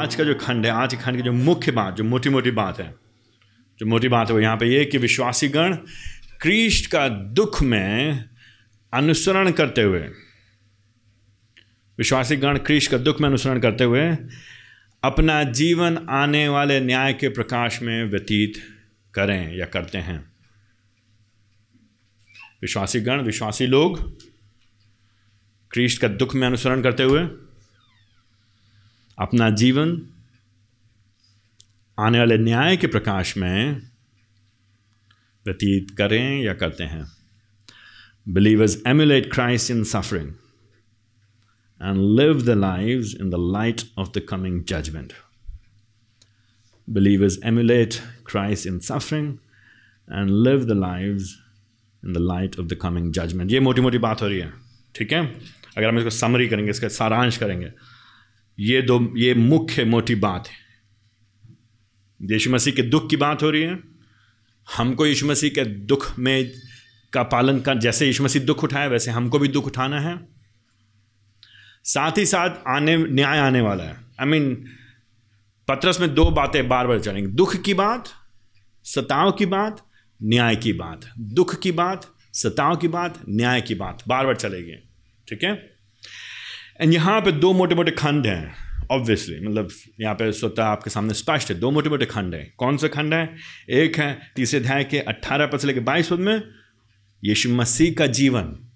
आज का जो खंड है, आज के खंड की जो मुख्य बात, जो मोटी मोटी बात है, जो मोटी बात है वो यहाँ पे ये कि विश्वासी गण क्रीस्ट का दुख में अनुसरण करते हुए विश्वासी गण क्रीस्ट का दुख में अनुसरण करते हुए अपना जीवन आने वाले न्याय के प्रकाश में व्यतीत करें या करते हैं। विश्वासी गण विश्वासी लोग क्रीस्ट का दुख में अनुसरण करते हुए अपना जीवन आने वाले न्याय के प्रकाश में व्यतीत करें या करते हैं। Believers emulate Christ in suffering and live the life in the light of the coming judgement believers emulate Christ in suffering and live the life in the light of the coming judgement ये मोटी मोटी बात हो रही है, ठीक है? अगर हम इसको समरी करेंगे, इसका सारांश करेंगे ये दो ये मुख्य मोटी बात है। यीशु मसीह के दुख की बात हो रही है। हमको यीशु मसीह के दुख में का पालन कर जैसे यीशु मसीह दुख उठाया वैसे हमको भी दुख उठाना है। साथ ही साथ आने न्याय आने वाला है। आई I मीन mean, पत्रस में दो बातें बार बार चलेंगी। दुख की बात सताव की बात न्याय की बात। दुख की बात सताव की बात न्याय की बात। बार बार चलेगी। ठीक है? एंड यहाँ पे दो मोटे मोटे खंड हैं ऑब्वियसली मतलब यहाँ पे स्वतः आपके सामने स्पष्ट है, दो मोटे मोटे खंड हैं। कौन से खंड हैं? एक है तीसरे अध्याय के अट्ठारह पद से लेकर बाईस पद में, यीशु मसीह का जीवन,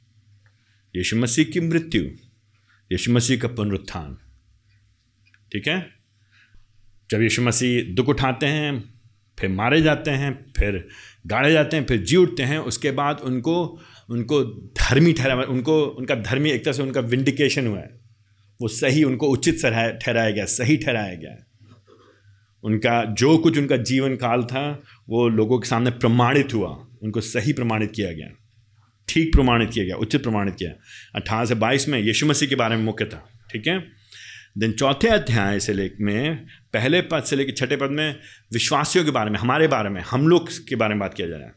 यीशु मसीह की मृत्यु, यीशु मसीह का पुनरुत्थान। ठीक है? जब यीशु मसीह दुख उठाते हैं फिर मारे जाते हैं, फिर गाड़े जाते हैं, फिर जी उठते हैं। उसके बाद उनको उनको धर्मी ठहरा, उनको, उनका धर्मी एक तरह से उनका विंडिकेशन हुआ है। वो सही, उनको उचित ठहराया गया, सही ठहराया गया। उनका, जो कुछ उनका जीवन काल था, वो लोगों के सामने प्रमाणित हुआ। उनको सही प्रमाणित किया गया। ठीक प्रमाणित किया गया, उचित प्रमाणित किया। अट्ठारह से बाईस में यीशु मसीह के बारे में मुख्य था, ठीक है? देन चौथे अध्याय से ले में, पहले पद से लेकर छठे पद में, विश्वासियों के बारे में, हमारे बारे में, हम लोग के बारे में बात किया जा रहा है।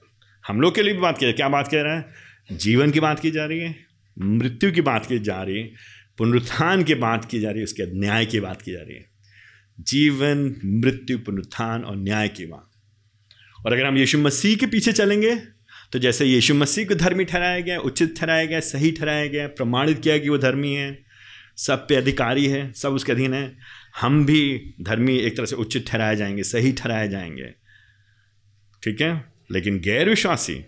हम लोग के लिए भी बात किया क्या बात किया जा रहा है? जीवन की बात की जा रही है, मृत्यु की बात की जा रही है, पुनरुत्थान की बात की जा रही है, उसके न्याय की बात की जा रही है। जीवन, मृत्यु, पुनरुत्थान और न्याय की बात। और अगर हम यीशु मसीह के पीछे चलेंगे तो जैसे यीशु मसीह को धर्मी ठहराया गया, उचित ठहराया गया, सही ठहराया गया, प्रमाणित किया कि वो धर्मी है सब पे अधिकारी है, सब उसके अधीन है। हम भी धर्मी एक तरह से उचित ठहराए जाएँगे, सही ठहराए जाएँगे। ठीक है? लेकिन गैर विश्वासी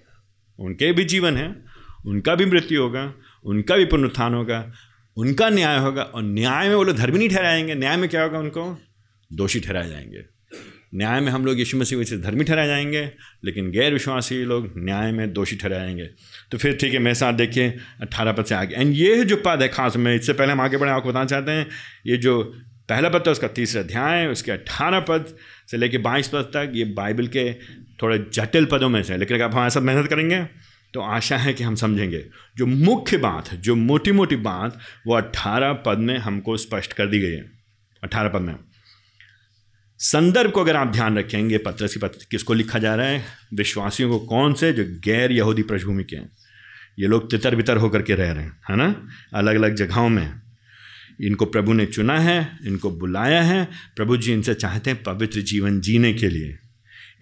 उनके भी जीवन है, उनका भी मृत्यु होगा, उनका भी पुनरुत्थान होगा, उनका न्याय होगा, और न्याय में वो लोग धर्मी नहीं ठहराएँगे। न्याय में क्या होगा उनको? दोषी ठहराए जाएँगे। न्याय में हम लोग यीशु मसीह से धर्मी ठहराए जाएँगे, लेकिन गैर विश्वासी लोग न्याय में दोषी ठहराएँगे तो फिर ठीक है, मेरे साथ देखिए अट्ठारह पद से आगे। एंड ये जो पद है खास में, इससे पहले हम आगे बढ़े, आपको बताना चाहते हैं, ये जो पहला पद था, उसका तीसरा अध्याय, उसके अट्ठारह पद से लेकर बाईस पद तक, ये बाइबल के थोड़े जटिल पदों में से लेकिन अगर आप हमारे साथ मेहनत करेंगे तो आशा है कि हम समझेंगे। जो मुख्य बात, जो मोटी मोटी बात, वो अट्ठारह पद में हमको स्पष्ट कर दी गई है। अट्ठारह पद में। संदर्भ को अगर आप ध्यान रखेंगे पत्र की पत्र किसको लिखा जा रहा है? विश्वासियों को कौन से? जो गैर यहूदी पृष्ठभूमि के हैं। ये लोग तितर बितर होकर के रह रहे हैं, है ना? अलग अलग जगहों में। इनको प्रभु ने चुना है, इनको बुलाया है। प्रभु जी इनसे चाहते हैं पवित्र जीवन जीने के लिए।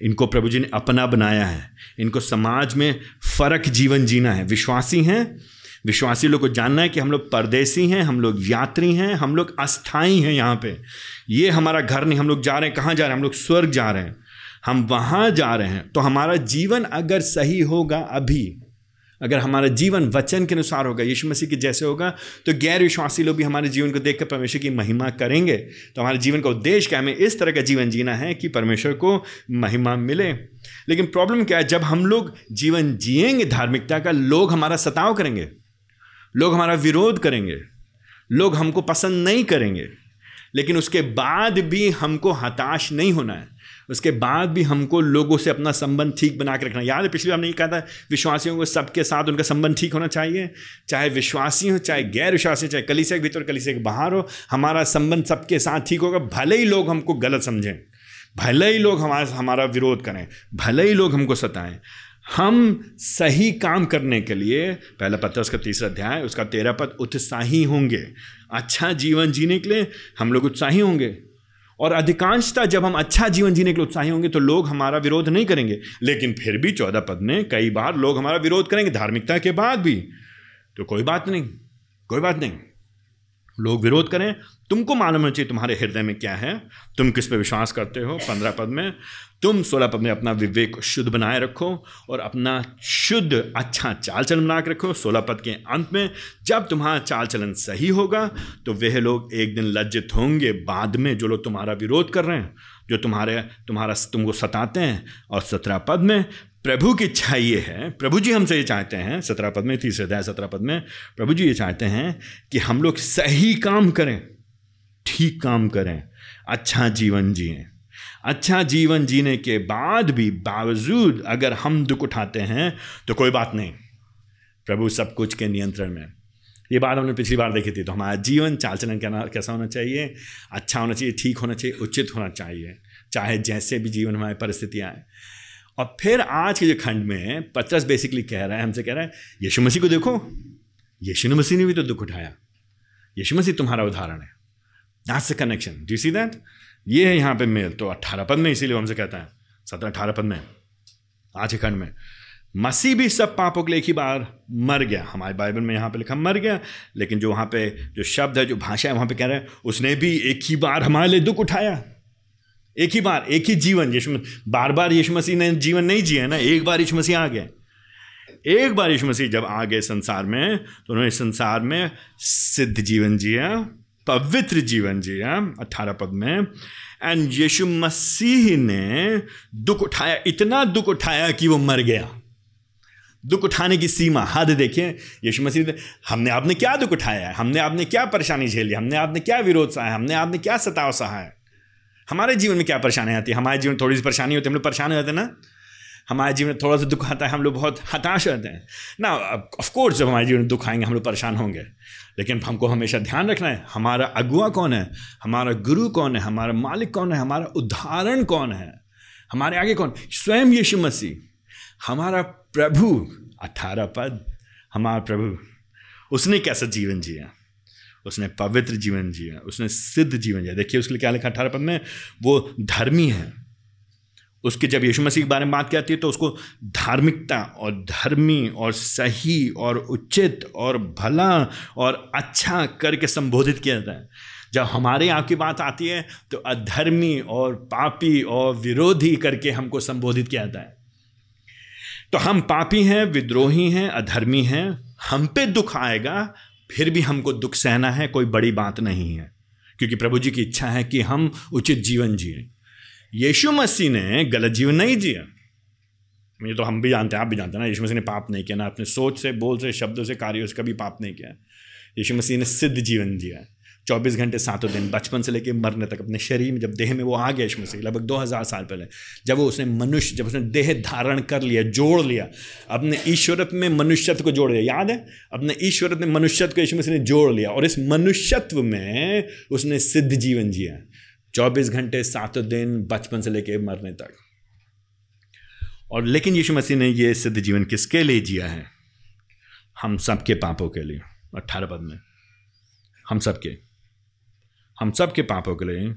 इनको प्रभु जी ने अपना बनाया है। इनको समाज में फ़र्क जीवन जीना है। विश्वासी हैं। विश्वासी लोग को जानना है कि हम लोग परदेसी हैं, हम लोग यात्री हैं, हम लोग अस्थाई हैं यहाँ पे। ये हमारा घर नहीं, हम लोग जा रहे हैं, कहाँ जा रहे हैं? हम लोग स्वर्ग जा रहे हैं। हम वहाँ जा रहे हैं। तो हमारा जीवन अगर सही होगा अभी, अगर हमारा जीवन वचन के अनुसार होगा, यीशु मसीह के जैसे होगा तो गैर विश्वासी लोग भी हमारे जीवन को देखकर परमेश्वर की महिमा करेंगे। तो हमारे जीवन का उद्देश्य क्या हमें इस तरह का जीवन जीना है कि परमेश्वर को महिमा मिले। लेकिन प्रॉब्लम क्या है? जब हम लोग जीवन जिएँगे धार्मिकता का, लोग हमारा सताव करेंगे। लोग हमारा विरोध करेंगे। लोग हमको पसंद नहीं करेंगे। लेकिन उसके बाद भी हमको हताश नहीं होना है। उसके बाद भी हमको लोगों से अपना संबंध ठीक बना के रखना याद है, पिछली बार हमने ये कहा था, विश्वासियों को सबके साथ उनका संबंध ठीक होना चाहिए। चाहे विश्वासी हो, चाहे गैर विश्वासी चाहे कलिसे के भीतर कलिसे के बाहर हो, हमारा संबंध सबके साथ ठीक होगा। भले ही लोग हमको गलत समझें, भले ही लोग हमारा हमारा विरोध करें, भले ही लोग हमको सताएँ हम सही काम करने के लिए, पहला पत्र उसका तीसरा अध्याय, उसका तेरह पद उत्साही होंगे। अच्छा जीवन जीने के लिए हम लोग उत्साही होंगे। और अधिकांशता जब हम अच्छा जीवन जीने के लिए उत्साही होंगे तो लोग हमारा विरोध नहीं करेंगे। लेकिन फिर भी चौदह पद में कई बार लोग हमारा विरोध करेंगे, धार्मिकता के बाद भी। तो कोई बात नहीं, कोई बात नहीं। लोग विरोध करें। तुमको मालूम होना चाहिए तुम्हारे हृदय में क्या है। तुम किस पे विश्वास करते हो? पंद्रह पद में। तुम सोलह पद में अपना विवेक शुद्ध बनाए रखो और अपना शुद्ध अच्छा चाल चलन बना के रखो सोलह पद के अंत में। जब तुम्हारा चाल चलन सही होगा तो वह लोग एक दिन लज्जित होंगे बाद में जो लोग तुम्हारा विरोध कर रहे हैं, जो तुम्हारे, तुम्हारा तुमको सताते हैं और सत्रह पद में प्रभु की इच्छा ये है। प्रभु जी हमसे ये चाहते हैं, सत्रह पद में, तीसरे अध्याय, सत्रह पद में, प्रभु जी ये चाहते हैं कि हम लोग सही काम करें, ठीक काम करें अच्छा जीवन जिए। अच्छा जीवन जीने के बाद भी बावजूद अगर हम दुख उठाते हैं तो कोई बात नहीं। प्रभु सब कुछ के नियंत्रण में। ये बात हमने पिछली बार देखी थी तो हमारा जीवन चाल चलन कैसा होना चाहिए? अच्छा होना चाहिए, ठीक होना चाहिए, उचित होना चाहिए। चाहे जैसे भी जीवन हमारी परिस्थितियाँ आए और फिर आज के जो खंड में पत्रस बेसिकली कह रहा है, हमसे कह रहा है, यीशु मसीह को देखो। यीशु मसीह ने भी तो दुख उठाया। यीशु मसीह तुम्हारा उदाहरण है। That's the connection do see that ये है यहाँ पे मेल। तो अट्ठारह पद में इसीलिए हमसे कहता है। सत्रह, अठारह पद में। आज के खंड में। मसीह भी सब पापों के लिए एक ही बार मर गया। हमारे बाइबल में यहाँ पे लिखा मर गया। लेकिन जो वहाँ पे जो शब्द है, जो भाषा है, वहाँ पे कह रहे हैं, उसने भी एक ही बार हमारे लिए दुख उठाया। एक ही बार, एक ही जीवन, यीशु बार बार यीशु मसीह ने जीवन नहीं जिया ना, एक बार यीशु मसीह आ गए। एक बार यीशु मसीह जब आ गए संसार में तो उन्होंने संसार में सिद्ध जीवन जिया, पवित्र जीवन जिया अट्ठारह पद में। एंड यीशु मसीह ने दुख उठाया, इतना दुख उठाया कि वो मर गया। दुख उठाने की सीमा, हद देखिए, यीशु मसीह हमने, आपने क्या दुख उठाया है? हमने, आपने क्या परेशानी झेली? हमने, आपने क्या विरोध सहा है? हमने, आपने क्या सताव सहा है? हमारे जीवन में क्या परेशानी आती है? हमारे जीवन में थोड़ी सी परेशानी होती है, हम लोग परेशान हो जाते हैं ना? हमारे जीवन में थोड़ा सा दुख आता है, हम लोग बहुत हताश रहते हैं। ना ऑफकोर्स जब हमारे जीवन में दुख आएँगे, हम लोग परेशान होंगे। लेकिन हमको हमेशा ध्यान रखना है, हमारा अगुआ कौन है? हमारा गुरु कौन है? हमारा मालिक कौन है? हमारा उदाहरण कौन है? हमारे आगे कौन? स्वयं यीशु मसीह। हमारा प्रभु, अठारह पद, हमारा प्रभु, उसने कैसा जीवन जिया? उसने पवित्र जीवन जिया उसने सिद्ध जीवन जिया। देखिए उसके लिए क्या लिखा अठारह पद में? वो धर्मी है। उसके जब यीशु मसीह के बारे में बात की आती है तो उसको धार्मिकता और धर्मी और सही और उचित और भला और अच्छा करके संबोधित किया जाता है। जब हमारे यहाँ की बात आती है तो अधर्मी और पापी और विरोधी करके हमको संबोधित किया जाता है। तो हम पापी हैं, विद्रोही हैं, अधर्मी हैं, हम पे दुख आएगा फिर भी हमको दुख सहना है, कोई बड़ी बात नहीं है। क्योंकि प्रभु जी की इच्छा है कि हम उचित जीवन जिए। यीशु मसीह ने गलत जीवन नहीं जिया। ये तो हम भी जानते हैं, आप भी जानते हैं ना, यीशु मसीह ने पाप नहीं किया, ना अपने सोच से, बोल से, शब्दों से, कार्यों से कभी पाप नहीं किया। यीशु मसीह ने सिद्ध जीवन जिया। चौबीस घंटे सातों दिन बचपन से लेकर मरने तक अपने शरीर में जब देह में वो आ गया यीशु मसीह लगभग दो हज़ार साल पहले, जब वो उसने मनुष्य, जब उसने देह धारण कर लिया, जोड़ लिया, अपने ईश्वरत्व में मनुष्यत्व को जोड़ लिया। याद है? अपने ईश्वरत्व में मनुष्यत्व को मसीह ने जोड़ लिया और इस मनुष्यत्व में उसने सिद्ध जीवन जिया। चौबीस घंटे सातों दिन बचपन से लेके मरने तक। और लेकिन यीशु मसीह ने ये सिद्ध जीवन किसके लिए जिया है? हम सबके पापों के लिए। अट्ठारह पद में। हम सबके। हम सबके पापों के लिए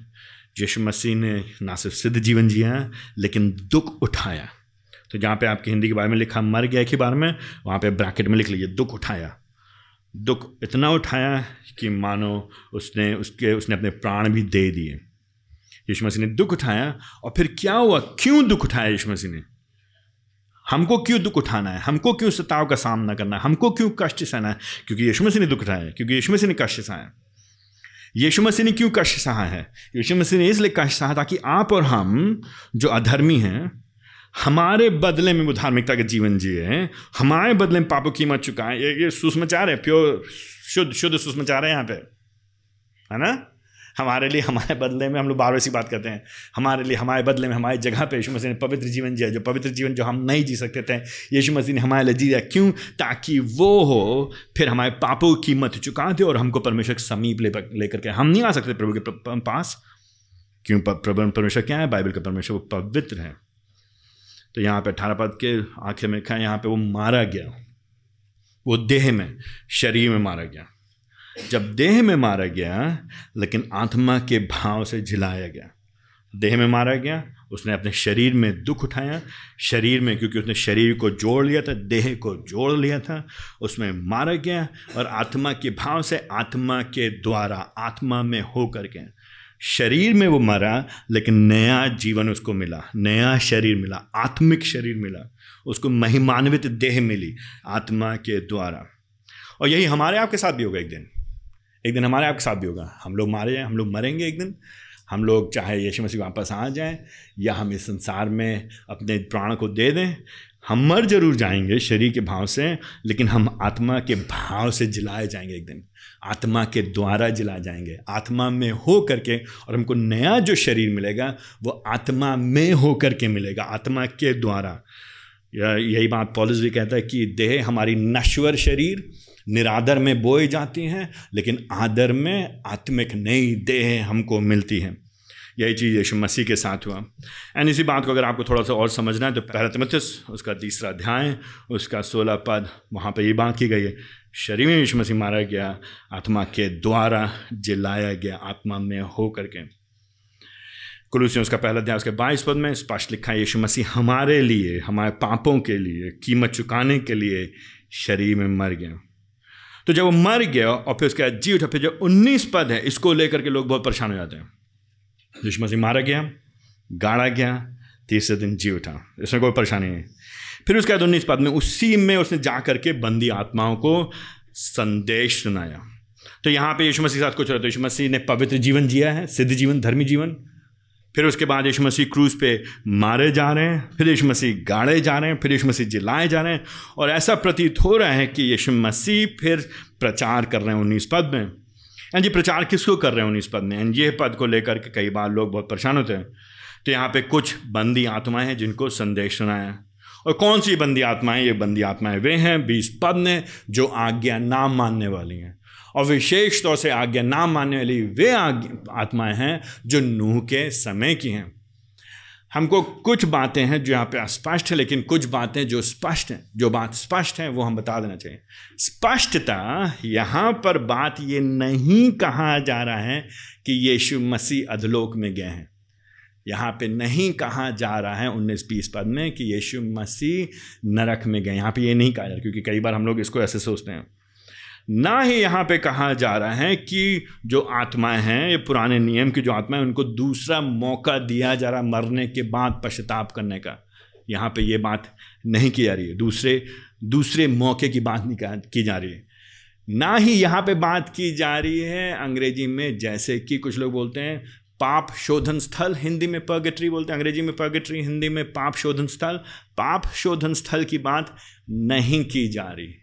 यीशु मसीह ने ना सिर्फ़ सिद्ध जीवन जिया लेकिन दुख उठाया। तो जहाँ पे आपकी हिंदी के बारे में लिखा, मर गया के बारे में, वहाँ पे ब्रैकेट में लिख लीजिए, दुख उठाया। दुख इतना उठाया कि मानो उसने, उसके, उसने अपने प्राण भी दे दिए। यीशु मसीह ने दुख उठाया, और फिर क्या हुआ? क्यों दुख उठाया यीशु मसीह ने? हमको क्यों दुख उठाना है? हमको क्यों सताव का सामना करना है? हमको क्यों कष्ट सहना है? क्योंकि यीशु मसीह ने दुख उठाया, क्योंकि यीशु मसीह ने कष्ट सहाया। यीशु मसीह ने क्यों कष्ट सहा है? यीशु मसीह ने इसलिए कष्ट सहा ताकि आप और हम, जो अधर्मी हैं, हमारे बदले में वो धार्मिकता का जीवन जिए हमारे बदले में पापों कीमत चुका है ये ये सुषमाचार है प्योर शुद्ध शुद्ध सुषमाचार है यहाँ पे। है ना? हमारे लिए, हमारे बदले में हम लोग बार सी बात करते हैं। हमारे लिए, हमारे बदले में, हमारी जगह पे यीशु मसीह ने पवित्र जीवन जिया जो पवित्र जीवन जो हम नहीं जी सकते थे, यीशु मसीह ने हमारे लिए जिया क्यों? ताकि वो हो, फिर हमारे पापों की मत चुका दे और हमको परमेश्वर के समीप ले लेकर के। हम नहीं आ सकते प्रभु के पास। क्यों? परमेश्वर क्या है? बाइबल का परमेश्वर वो पवित्र है। तो यहाँ पे अठारह पद के आखिर में लिखा है यहाँ पे वो मारा गया। वो देह में, शरीर में मारा गया। जब देह में मारा गया, लेकिन आत्मा के भाव से झिलाया गया। देह में मारा गया, उसने अपने शरीर में दुख उठाया। शरीर में, क्योंकि उसने शरीर को जोड़ लिया था, देह को जोड़ लिया था, उसमें मारा गया और आत्मा के भाव से आत्मा के द्वारा आत्मा में हो कर के शरीर में वो मरा, लेकिन नया जीवन उसको मिला, नया शरीर मिला, आत्मिक शरीर मिला, उसको महिमान्वित देह मिली आत्मा के द्वारा। और यही हमारे आपके साथ भी होगा एक दिन। एक दिन हमारे आपके साथ भी होगा। हम लोग मारे जाए, हम लोग मरेंगे एक दिन। हम लोग चाहे यीशु मसीह वापस आ जाएँ या हम इस संसार में अपने प्राण को दे दें, हम मर ज़रूर जाएँगे शरीर के भाव से, लेकिन हम आत्मा के भाव से जिलाए जाएँगे एक दिन। आत्मा के द्वारा जिला जाएँगे। आत्मा में हो करके और हमको नया जो शरीर मिलेगा, वो आत्मा में हो करके मिलेगा। आत्मा के द्वारा। यही बात पॉलिस भी कहता है कि देह हमारी नश्वर शरीर निरादर में बोए जाती हैं, लेकिन आदर में आत्मिक नई देह हमको मिलती है। यही चीज़ यीशु मसीह के साथ हुआ। एंड इसी बात को अगर आपको थोड़ा सा और समझना है तो पहला तमथस उसका तीसरा अध्याय, उसका सोलह पद, वहाँ पर ये बात की गई है। शरीर में यीशु मसीह मारा गया, आत्मा के द्वारा जिलाया गया आत्मा में हो करके कुलूसी उसका पहला अध्याय, उसके बाईस पद में स्पष्ट लिखा यीशु मसीह हमारे लिए, हमारे पापों के लिए, कीमत चुकाने के लिए शरीर में मर गया। तो जब वो मर गया और फिर उसके बाद जी उठा, फिर जो उन्नीस पद है, इसको लेकर के लोग बहुत परेशान हो जाते हैं। यीशु मसीह मारा गया, गाड़ा गया, तीसरे दिन जी उठा। इसमें कोई परेशानी नहीं। फिर उसके बाद उन्नीस पद में उसी में उसने जा करके बंदी आत्माओं को संदेश सुनाया। तो यहाँ पे यीशु मसीह के साथ कुछ रहा तो यीशु मसीह ने पवित्र जीवन जिया है, सिद्ध जीवन, धर्मी जीवन। फिर उसके बाद यीशु मसीह क्रूज पे मारे जा रहे हैं, फिर यीशु मसीह गाड़े जा रहे हैं, फिर यीशु मसीह जिलाए जा रहे हैं और ऐसा प्रतीत हो रहा है कि यीशु मसीह फिर प्रचार कर रहे हैं उन्नीस पद में। एंड जी, प्रचार किसको कर रहे हैं उन्नीस पद में? एंड ये पद को लेकर के कई बार लोग बहुत परेशान होते हैं। तो यहाँ पे कुछ बंदी आत्माएँ हैं जिनको संदेश सुनाया और कौन सी बंदी आत्माएँ? ये बंदी आत्माएँ वे हैं बीस पद ने जो आज्ञा नाम मानने वाली हैं। और विशेष तौर से आज्ञा नाम मानने वाली वे आत्माएँ हैं जो नूह के समय की हैं। हमको कुछ बातें हैं जो यहाँ पे अस्पष्ट है, लेकिन कुछ बातें जो स्पष्ट हैं, जो बात स्पष्ट है, वो हम बता देना चाहिए। स्पष्टता, यहाँ पर बात ये नहीं कहा जा रहा है कि यीशु मसीह अधलोक में गए हैं। यहाँ पे नहीं कहा जा रहा है उन्नीस बीस पद में कि यीशु मसीह नरक में गए यहाँ पे ये नहीं कहा जा रहा, क्योंकि कई बार हम लोग इसको ऐसे सोचते हैं। ना ही यहाँ पे कहा जा रहा है कि जो आत्माएँ हैं, ये पुराने नियम की जो आत्माएँ उनको दूसरा मौका दिया जा रहा मरने के बाद पश्चाताप करने का। यहाँ पे ये बात नहीं की जा रही है। दूसरे दूसरे मौके की बात नहीं की जा रही है। ना ही यहाँ पे बात की जा रही है अंग्रेज़ी में, जैसे कि कुछ लोग बोलते हैं, पाप शोधन स्थल, हिंदी में पर्गेटरी बोलते हैं। अंग्रेज़ी में पर्गेटरी हिंदी में पाप शोधन स्थल। पाप शोधन स्थल की बात नहीं की जा रही।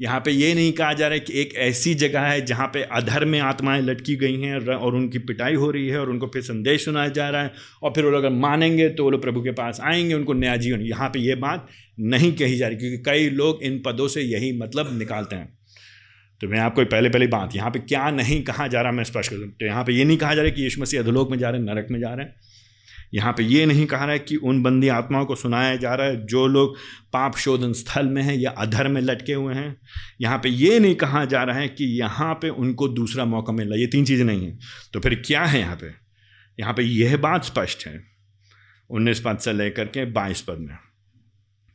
यहाँ पे ये नहीं कहा जा रहा है कि एक ऐसी जगह है जहाँ पे अधर में आत्माएँ लटकी गई हैं और उनकी पिटाई हो रही है और उनको फिर संदेश सुनाया जा रहा है और फिर वो लोग अगर मानेंगे तो वो लोग प्रभु के पास आएँगे, उनको नया जीवन। यहाँ पे ये बात नहीं कही जा रही क्योंकि कई लोग इन पदों से यही मतलब निकालते हैं। तो मैं आपको पहले पहले बात, यहाँ पे क्या नहीं कहा जा रहा मैं स्पष्ट कर तो यहाँ पे ये नहीं कहा जा रहा कि यीशु मसीह अधलोक में जा रहे हैं, नरक में जा रहे हैं। यहाँ पे ये नहीं कहा रहा है कि उन बंदी आत्माओं को सुनाया जा रहा है, जो लोग पाप शोधन स्थल में हैं या अधर में लटके हुए हैं। यहाँ पे ये नहीं कहा जा रहा है कि यहाँ पे उनको दूसरा मौका मिल ये तीन चीज़ें नहीं हैं। तो फिर क्या है यहाँ पे? यहाँ पे यह बात स्पष्ट है उन्नीस पद से लेकर के बाईस पद में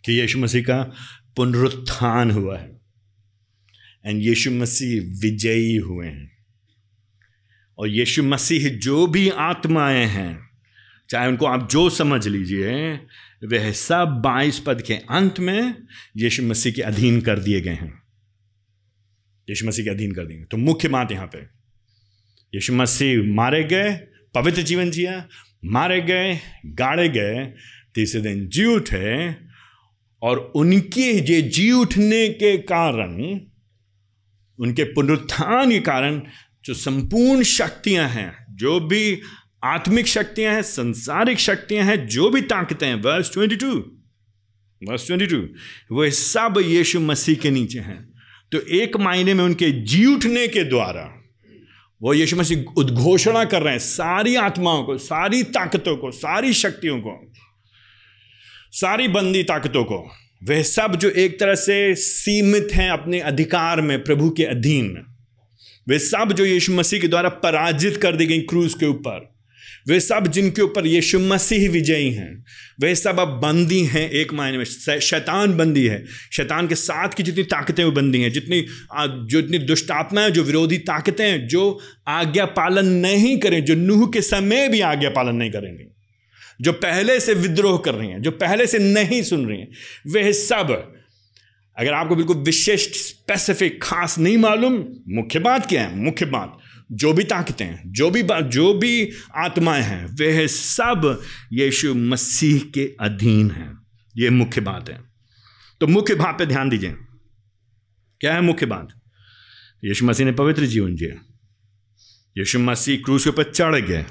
कि यीशु मसीह का पुनरुत्थान हुआ है एंड यीशु मसीह विजयी हुए हैं। और यीशु मसीह जो भी आत्माएँ हैं चाहे उनको आप जो समझ लीजिए वह सब बाईस पद के अंत में यीशु मसीह के अधीन कर दिए गए हैं। यीशु मसीह के अधीन कर दिए तो मुख्य बात यहाँ पे, यीशु मसीह मारे गए, पवित्र जीवन जिया, मारे गए, गाड़े गए, तीसरे दिन जी उठे और उनके ये जी उठने के कारण, उनके पुनरुत्थान के कारण जो संपूर्ण शक्तियाँ हैं, जो भी आत्मिक शक्तियाँ हैं, संसारिक शक्तियाँ हैं, जो भी ताकतें हैं। Verse twenty two verse twenty two वो सब यीशु मसीह के नीचे हैं। तो एक मायने में उनके जी उठने के द्वारा वो यीशु मसीह उद्घोषणा कर रहे हैं, सारी आत्माओं को, सारी ताकतों को, सारी शक्तियों को, सारी बंदी ताकतों को। वह सब जो एक तरह से सीमित हैं अपने अधिकार में, प्रभु के अधीन। वे सब जो यीशु मसीह के द्वारा पराजित कर दी गई क्रूज के ऊपर। वे सब जिनके ऊपर यीशु मसीह विजयी हैं, वे सब अब बंदी हैं एक मायने में। शैतान बंदी है। शैतान के साथ की जितनी ताकतें वो बंदी हैं, जितनी जो इतनी दुष्ट आत्माएँ जो विरोधी ताकतें हैं, जो आज्ञा पालन नहीं करें, जो नूह के समय भी आज्ञा पालन नहीं करेंगे, जो पहले से विद्रोह कर रही हैं, जो पहले से नहीं सुन रही हैं, वे सब, अगर आपको बिल्कुल विशिष्ट स्पेसिफिक खास नहीं मालूम, मुख्य बात क्या है? मुख्य बात जो भी ताकतें हैं, जो भी जो भी आत्माएँ हैं वे सब यीशु मसीह के अधीन हैं। ये मुख्य बात है। तो मुख्य बात पे ध्यान दीजिए। क्या है मुख्य बात? यीशु मसीह ने पवित्र जीवन जिया। यीशु मसीह क्रूस के ऊपर चढ़ गए।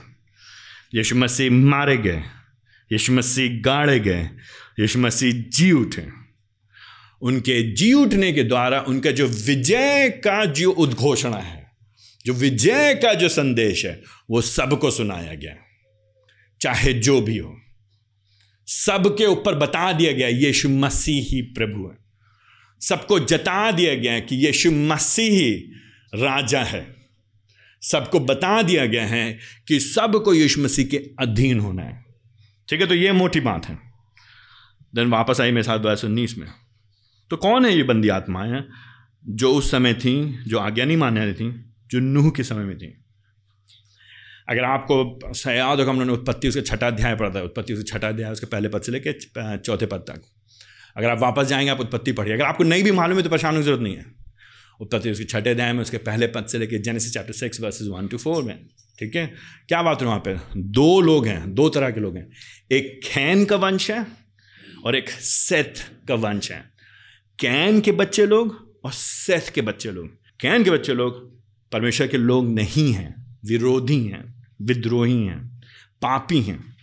यीशु मसीह मारे गए। यीशु मसीह गाड़े गए। यीशु मसीह जी उठे। उनके जी उठने के द्वारा उनका जो विजय का जो उद्घोषणा है जो विजय का जो संदेश है, वो सबको सुनाया गया। चाहे जो भी हो, सबके ऊपर बता दिया गया यीशु मसीह ही प्रभु है। सबको जता दिया गया कि यीशु मसीह ही राजा है। सबको बता दिया गया है कि सबको यीशु मसीह के अधीन होना है। ठीक है तो ये मोटी बात है। देन वापस आई मेरे साथ दो हज़ार उन्नीस में। तो कौन है ये बंदी आत्माएँ जो उस समय थी, जो आज्ञा नहीं मानने रही थी जो नूह के समय में थी। अगर आपको याद होगा हमने उत्पत्ति उसके छठा अध्याय पढ़ा था। उत्पत्ति उसके छठा अध्याय, उसके पहले पद से लेकर चौथे पद तक। अगर आप वापस जाएँगे, आप उत्पत्ति पढ़िए। अगर आपको नहीं भी मालूम है तो परेशान की ज़रूरत नहीं है। उत्पत्ति उसके छठे अध्याय में, उसके पहले पद से लेकर Genesis chapter six verses one two four में। ठीक है? क्या बात है वहाँ पे? दो लोग हैं, दो तरह के लोग हैं। एक खैन का वंश है और एक सेथ का वंश है। कैन के बच्चे लोग और सेथ के बच्चे लोग। कैन के बच्चे लोग परमेश्वर के लोग नहीं हैं, विरोधी हैं, विद्रोही हैं, पापी हैं।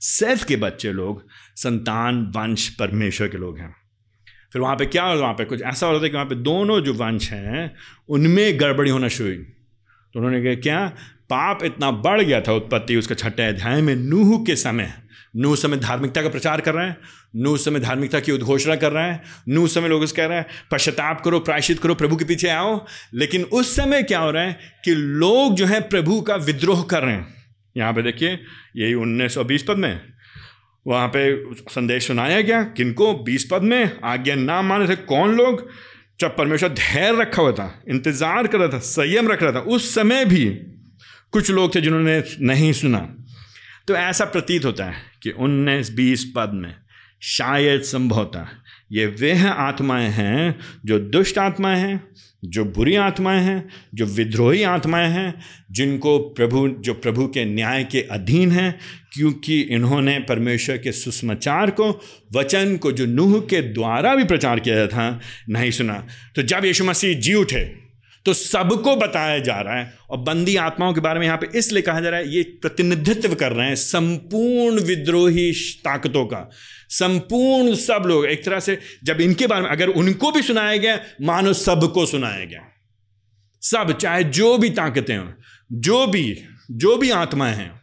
सेथ के बच्चे लोग, संतान, वंश परमेश्वर के लोग हैं। फिर वहाँ पे क्या हो वहाँ पे कुछ ऐसा हो रहा था कि वहाँ पे दोनों जो वंश हैं, उनमें गड़बड़ी होना शुरू हुई। तो उन्होंने कहा, क्या? पाप इतना बढ़ गया था उत्पत्ति, उसके छठे अध्याय में नूह के समय नू समय धार्मिकता का प्रचार कर रहे हैं नू समय धार्मिकता की उद्घोषणा कर रहे हैं नू समय लोग कह रहे हैं, पश्चाताप करो, प्रायश्चित करो, प्रभु के पीछे आओ। लेकिन उस समय क्या हो रहा है कि लोग जो है प्रभु का विद्रोह कर रहे हैं। यहाँ पे देखिए, यही उन्नीस सौ बीस पद में, वहाँ पे संदेश सुनाया गया, किनको बीस पद में आज्ञा ना माने थे, कौन लोग? जब परमेश्वर धैर्य रखा हुआ था, इंतज़ार कर रहा था, संयम रख रहा था, उस समय भी कुछ लोग थे जिन्होंने नहीं सुना। तो ऐसा प्रतीत होता है कि उन्नीस बीस पद में शायद संभवतः ये वह आत्माएँ हैं, जो दुष्ट आत्माएँ हैं, जो बुरी आत्माएँ हैं, जो विद्रोही आत्माएँ हैं, जिनको प्रभु, जो प्रभु के न्याय के अधीन हैं, क्योंकि इन्होंने परमेश्वर के सुसमाचार को, वचन को, जो नूह के द्वारा भी प्रचार किया था, नहीं सुना। तो जब यीशु मसीह जी उठे तो सबको बताया जा रहा है। और बंदी आत्माओं के बारे में यहाँ पे इसलिए कहा जा रहा है, ये प्रतिनिधित्व कर रहे हैं संपूर्ण विद्रोही ताकतों का। संपूर्ण सब लोग, एक तरह से जब इनके बारे में, अगर उनको भी सुनाया गया, मानो सबको सुनाया गया। सब, चाहे जो भी ताकतें हों, जो भी जो भी आत्माएँ हैं,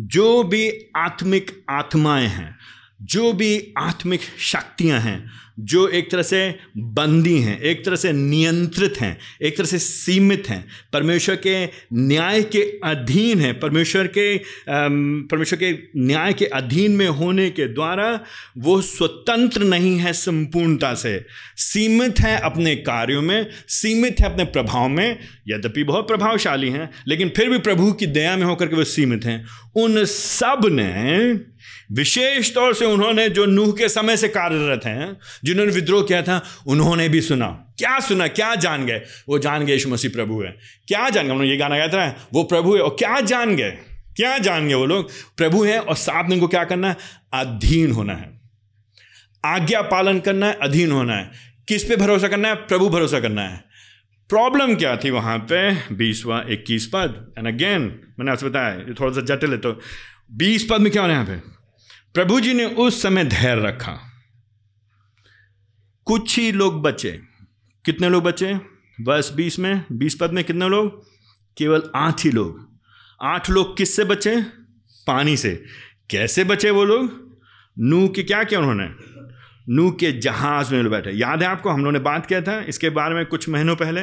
जो भी आत्मिक आत्माएँ हैं जो भी आत्मिक शक्तियाँ हैं, जो एक तरह से बंदी हैं, एक तरह से नियंत्रित हैं, एक तरह से सीमित हैं, परमेश्वर के न्याय के अधीन हैं, परमेश्वर के परमेश्वर के न्याय के अधीन में होने के द्वारा वो स्वतंत्र नहीं है संपूर्णता से। सीमित है अपने कार्यों में, सीमित है अपने प्रभाव में, यद्यपि बहुत प्रभावशाली हैं, लेकिन फिर भी प्रभु की दया में होकर के वो सीमित हैं। उन सबने विशेष तौर से उन्होंने जो नूह के समय से कार्यरत हैं, जिन्होंने विद्रोह किया था, उन्होंने भी सुना। क्या सुना? क्या जान गए? वो जान गए यीशु मसीह प्रभु है। क्या जान गए? उन्होंने ये गाना गाया था वो प्रभु है। और क्या जान गए? क्या जान गए वो लोग? प्रभु है और साथ में उनको क्या करना है? अधीन होना है। आज्ञा पालन करना है, अधीन होना है। किस पे भरोसा करना है? प्रभु भरोसा करना है। प्रॉब्लम क्या थी वहाँ पे? बीसवा इक्कीस पद। एंड अगेन मैंने आपसे बताया थोड़ा सा जटिल है तो बीस पद में क्या हो रहा है यहाँ पे? प्रभु जी ने उस समय धैर्य रखा। कुछ ही लोग बचे। कितने लोग बचे? वर्ष बीस में, बीस पद में कितने लोग? केवल आठ ही लोग। आठ लोग किससे बचे? पानी से। कैसे बचे वो लोग? नू के क्या किया उन्होंने? नू के जहाज़ में बैठे। याद है आपको? हम लोगों ने बात किया था इसके बारे में कुछ महीनों पहले।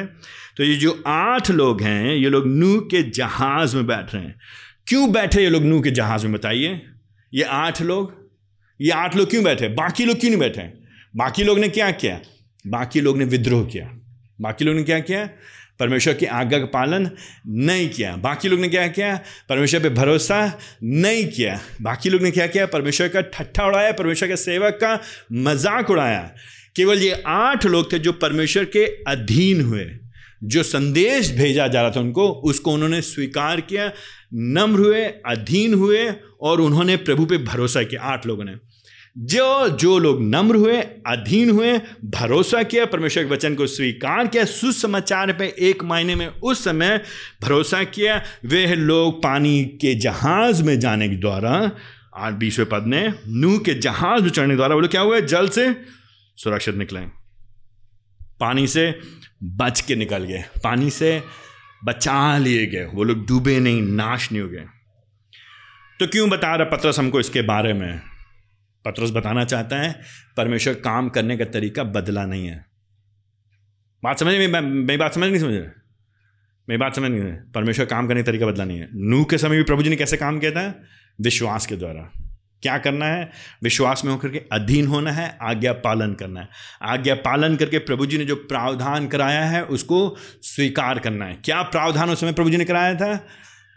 तो ये जो आठ लोग हैं, ये लोग नू के जहाज़ में बैठ रहे हैं। क्यों बैठे ये लोग नू के जहाज़ में, बताइए? ये आठ लोग? ये आठ लोग क्यों बैठे? बाकी लोग क्यों नहीं बैठे? बाकी लोग ने क्या किया? बाकी लोग ने विद्रोह किया। बाकी लोग ने क्या किया? परमेश्वर की आज्ञा का पालन नहीं किया। बाकी लोग ने क्या किया? परमेश्वर पे भरोसा नहीं किया। बाकी लोग ने क्या किया? परमेश्वर का ठट्ठा उड़ाया, परमेश्वर के सेवक का मज़ाक उड़ाया। केवल ये आठ लोग थे जो परमेश्वर के अधीन हुए। जो संदेश भेजा जा रहा था उनको, उसको उन्होंने स्वीकार किया। नम्र हुए, अधीन हुए और उन्होंने प्रभु पे भरोसा किया, आठ लोगों ने। जो जो लोग नम्र हुए, अधीन हुए, भरोसा किया, परमेश्वर के वचन को स्वीकार किया, सुसमाचार पे एक महीने में उस समय भरोसा किया, वे लोग पानी के जहाज़ में जाने के द्वारा, आठ, बीसवें पद ने नू के जहाज़ में चढ़ने द्वारा, बोले, क्या हुआ? जल से सुरक्षित निकले। पानी से बच के निकल गए। पानी से बचा लिए गए, वो लोग डूबे नहीं, नाश नहीं हो गए। तो क्यों बता रहा पत्रस हमको इसके बारे में? पत्रस बताना चाहता है, परमेश्वर काम करने का तरीका बदला नहीं है। बात समझ में मेरी बात समझ नहीं समझ मेरी बात समझ नहीं परमेश्वर काम करने का तरीका बदला नहीं है। नूह के समय भी प्रभु जी ने कैसे काम किया था? विश्वास के द्वारा। क्या करना है? विश्वास में होकर के अधीन होना है, आज्ञा पालन करना है। आज्ञा पालन करके प्रभु जी ने जो प्रावधान कराया है, उसको स्वीकार करना है। क्या प्रावधान उस समय प्रभु जी ने कराया था?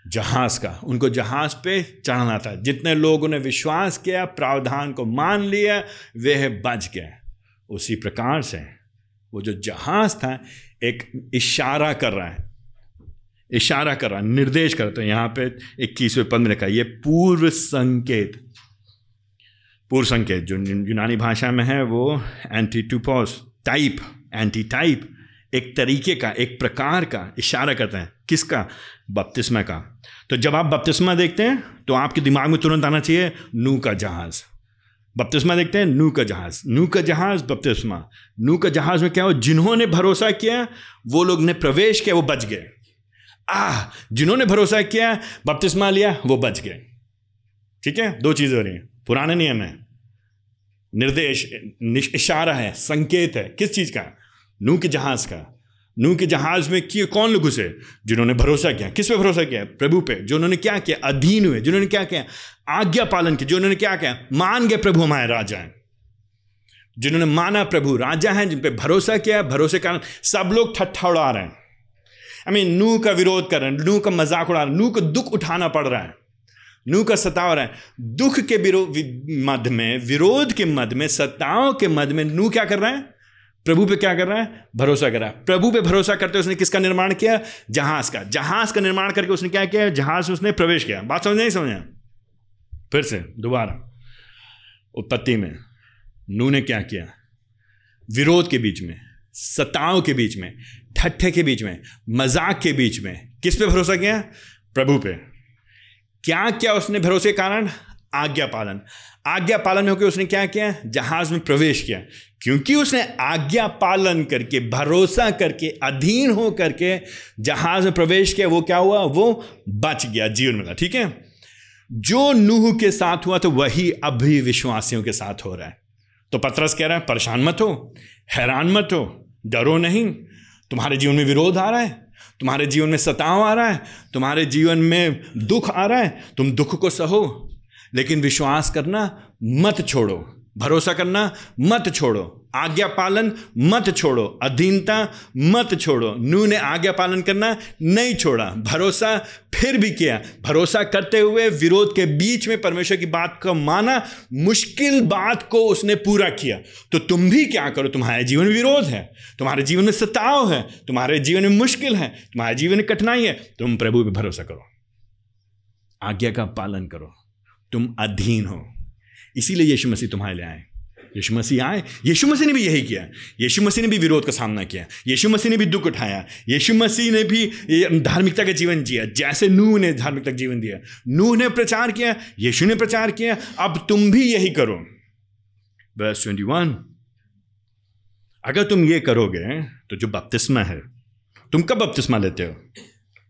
जहाज़ का। उनको जहाज़ पे चढ़ना था। जितने लोगों ने विश्वास किया, प्रावधान को मान लिया, वे बच गए। उसी प्रकार से वो जो जहाज़ था, एक इशारा कर रहा है। इशारा कर रहा है, निर्देश कर तो यहाँ पे इक्कीसवें पद में लिखा ये पूर्व संकेत। पूर्व संकेत जो यूनानी भाषा में है, वो एंटीटूपोस टाइप एंटी टाइप एक तरीके का, एक प्रकार का इशारा करते हैं। किसका? बपतिस्मा का। तो जब आप बपतिस्मा देखते हैं तो आपके दिमाग में तुरंत आना चाहिए, नू का जहाज़। बपतिस्मा देखते हैं, नू का जहाज़। नू का जहाज़, बपतिस्मा। नू का जहाज़ में क्या हो जिन्होंने भरोसा किया, वो लोग ने प्रवेश किया, वो बच गए। आ जिन्होंने भरोसा किया, बपतिस्मा लिया, वो बच गए। ठीक है? दो चीज़ें हो रही हैं। पुराने नियम है। निर्देश इशारा है, संकेत है। किस चीज़ का? नू के जहाज़ का। नू के जहाज़ में किए कौन लोग घुसे? जिन्होंने भरोसा किया। किस पे भरोसा किया? प्रभु पे। जो उन्होंने क्या किया? अधीन हुए। जिन्होंने क्या किया? आज्ञा पालन किया जो उन्होंने क्या किया? मान गए प्रभु हमारे राजा हैं। जिन्होंने माना प्रभु राजा हैं, जिन पे भरोसा किया, भरोसे कारण सब लोग ठट्ठा उड़ा रहे हैं। आई मीन नू का विरोध कर रहे हैं। नू का मज़ाक उड़ा रहे हैं। नू को दुख उठाना पड़ रहा है। नू का सताव रहा है। दुख के मध्य में, विरोध के मध्य में सताव के मध्य में नू क्या कर रहा है? प्रभु पे क्या कर रहा है? भरोसा कर रहा है। प्रभु पे भरोसा करते उसने किसका निर्माण किया? जहाज़ का। जहाज़ का निर्माण करके उसने क्या किया? जहाज़ उसने प्रवेश किया। बात समझ नहीं समझा? फिर से, दोबारा। उत्पत्ति में नू ने क्या किया? विरोध के बीच में सताओं के बीच में, ठट्ठे के बीच में, मज़ाक के बीच में, किस पे भरोसा किया? प्रभु पे। क्या क्या उसने भरोसे कारण? आज्ञा पालन। आज्ञा पालन होकर उसने क्या किया? जहाज़ में प्रवेश किया। क्योंकि उसने आज्ञा पालन करके, भरोसा करके, अधीन हो करके जहाज़ में प्रवेश किया, वो क्या हुआ? वो बच गया जीवन में ठीक है? जो नूह के साथ हुआ तो वही अभी विश्वासियों के साथ हो रहा है। तो पत्रस कह रहा है, परेशान मत हो, हैरान मत हो, डरो नहीं। तुम्हारे जीवन में विरोध आ रहा है तुम्हारे जीवन में सताव आ रहा है, तुम्हारे जीवन में दुख आ रहा है, तुम दुख को सहो, लेकिन विश्वास करना मत छोड़ो। भरोसा करना मत छोड़ो। आज्ञा पालन मत छोड़ो। अधीनता मत छोड़ो। नू ने आज्ञा पालन करना नहीं छोड़ा। भरोसा फिर भी किया। भरोसा करते हुए विरोध के बीच में परमेश्वर की बात को माना। मुश्किल बात को उसने पूरा किया। तो तुम भी क्या करो? तुम्हारे जीवन में विरोध है। तुम्हारे जीवन में सताव है। तुम्हारे जीवन में मुश्किल है। तुम्हारे जीवन में कठिनाई है। तुम प्रभु पर भरोसा करो। आज्ञा का पालन करो। तुम अधीन हो। इसीलिए यीशु मसीह तुम्हारे लिए आए। यीशु मसीह आए। यीशु मसीह ने भी यही किया। यीशु मसीह ने भी विरोध का सामना किया। यीशु मसीह ने भी दुख उठाया। यीशु मसीह ने भी धार्मिकता का जीवन जिया। जैसे नूह ने धार्मिकता का जीवन दिया। नूह ने प्रचार किया। यीशु ने प्रचार किया। अब तुम भी यही करो। बस ट्वेंटी वन अगर तुम ये करोगे तो जो बपतिस्मा है, तुम कब बपतिस्मा लेते हो?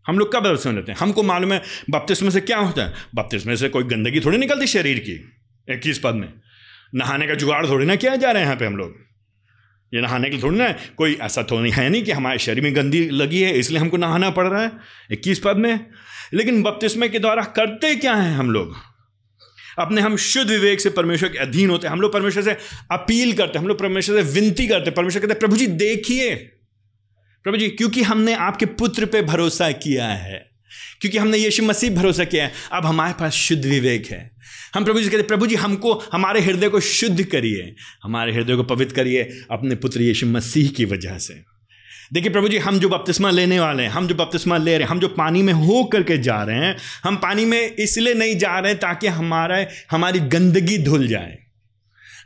हम लोग कब बपतिस्मा लेते हैं? हमको मालूम है, बपतिस्मा से क्या होता है? बपतिस्मा से कोई गंदगी थोड़ी निकलती शरीर की। इक्कीस पद में। नहाने का जुगाड़ थोड़ी ना किया जा रहे हैं यहाँ पे हम लोग। ये नहाने के लिए थोड़ी ना कोई ऐसा तो नहीं है नहीं कि हमारे शरीर में गंदी लगी है, इसलिए हमको नहाना पड़ रहा है। इक्कीस पद में। लेकिन बपतिस्मे के द्वारा करते क्या हैं हम लोग? अपने हम शुद्ध विवेक से परमेश्वर के अधीन होते हैं। हम लोग परमेश्वर से अपील करते हैं। हम लोग परमेश्वर से विनती करते हैं। परमेश्वर कहते हैं, प्रभु जी, देखिए। प्रभु जी, क्योंकि हमने आपके पुत्र पे भरोसा किया है, क्योंकि हमने यीशु मसीह भरोसा किया है, अब हमारे पास शुद्ध विवेक है। हम प्रभु जी कहते प्रभु जी, हमको, हमारे हृदय को शुद्ध करिए, हमारे हृदय को पवित्र करिए अपने पुत्र यीशु मसीह की वजह से. देखिए प्रभु जी, हम जो बपतिस्मा लेने वाले हैं, हम जो बपतिस्मा ले रहे हैं, हम जो पानी में हो करके जा रहे हैं, हम पानी में इसलिए नहीं जा रहे हैं ताकि हमारा, हमारी गंदगी धुल जाए।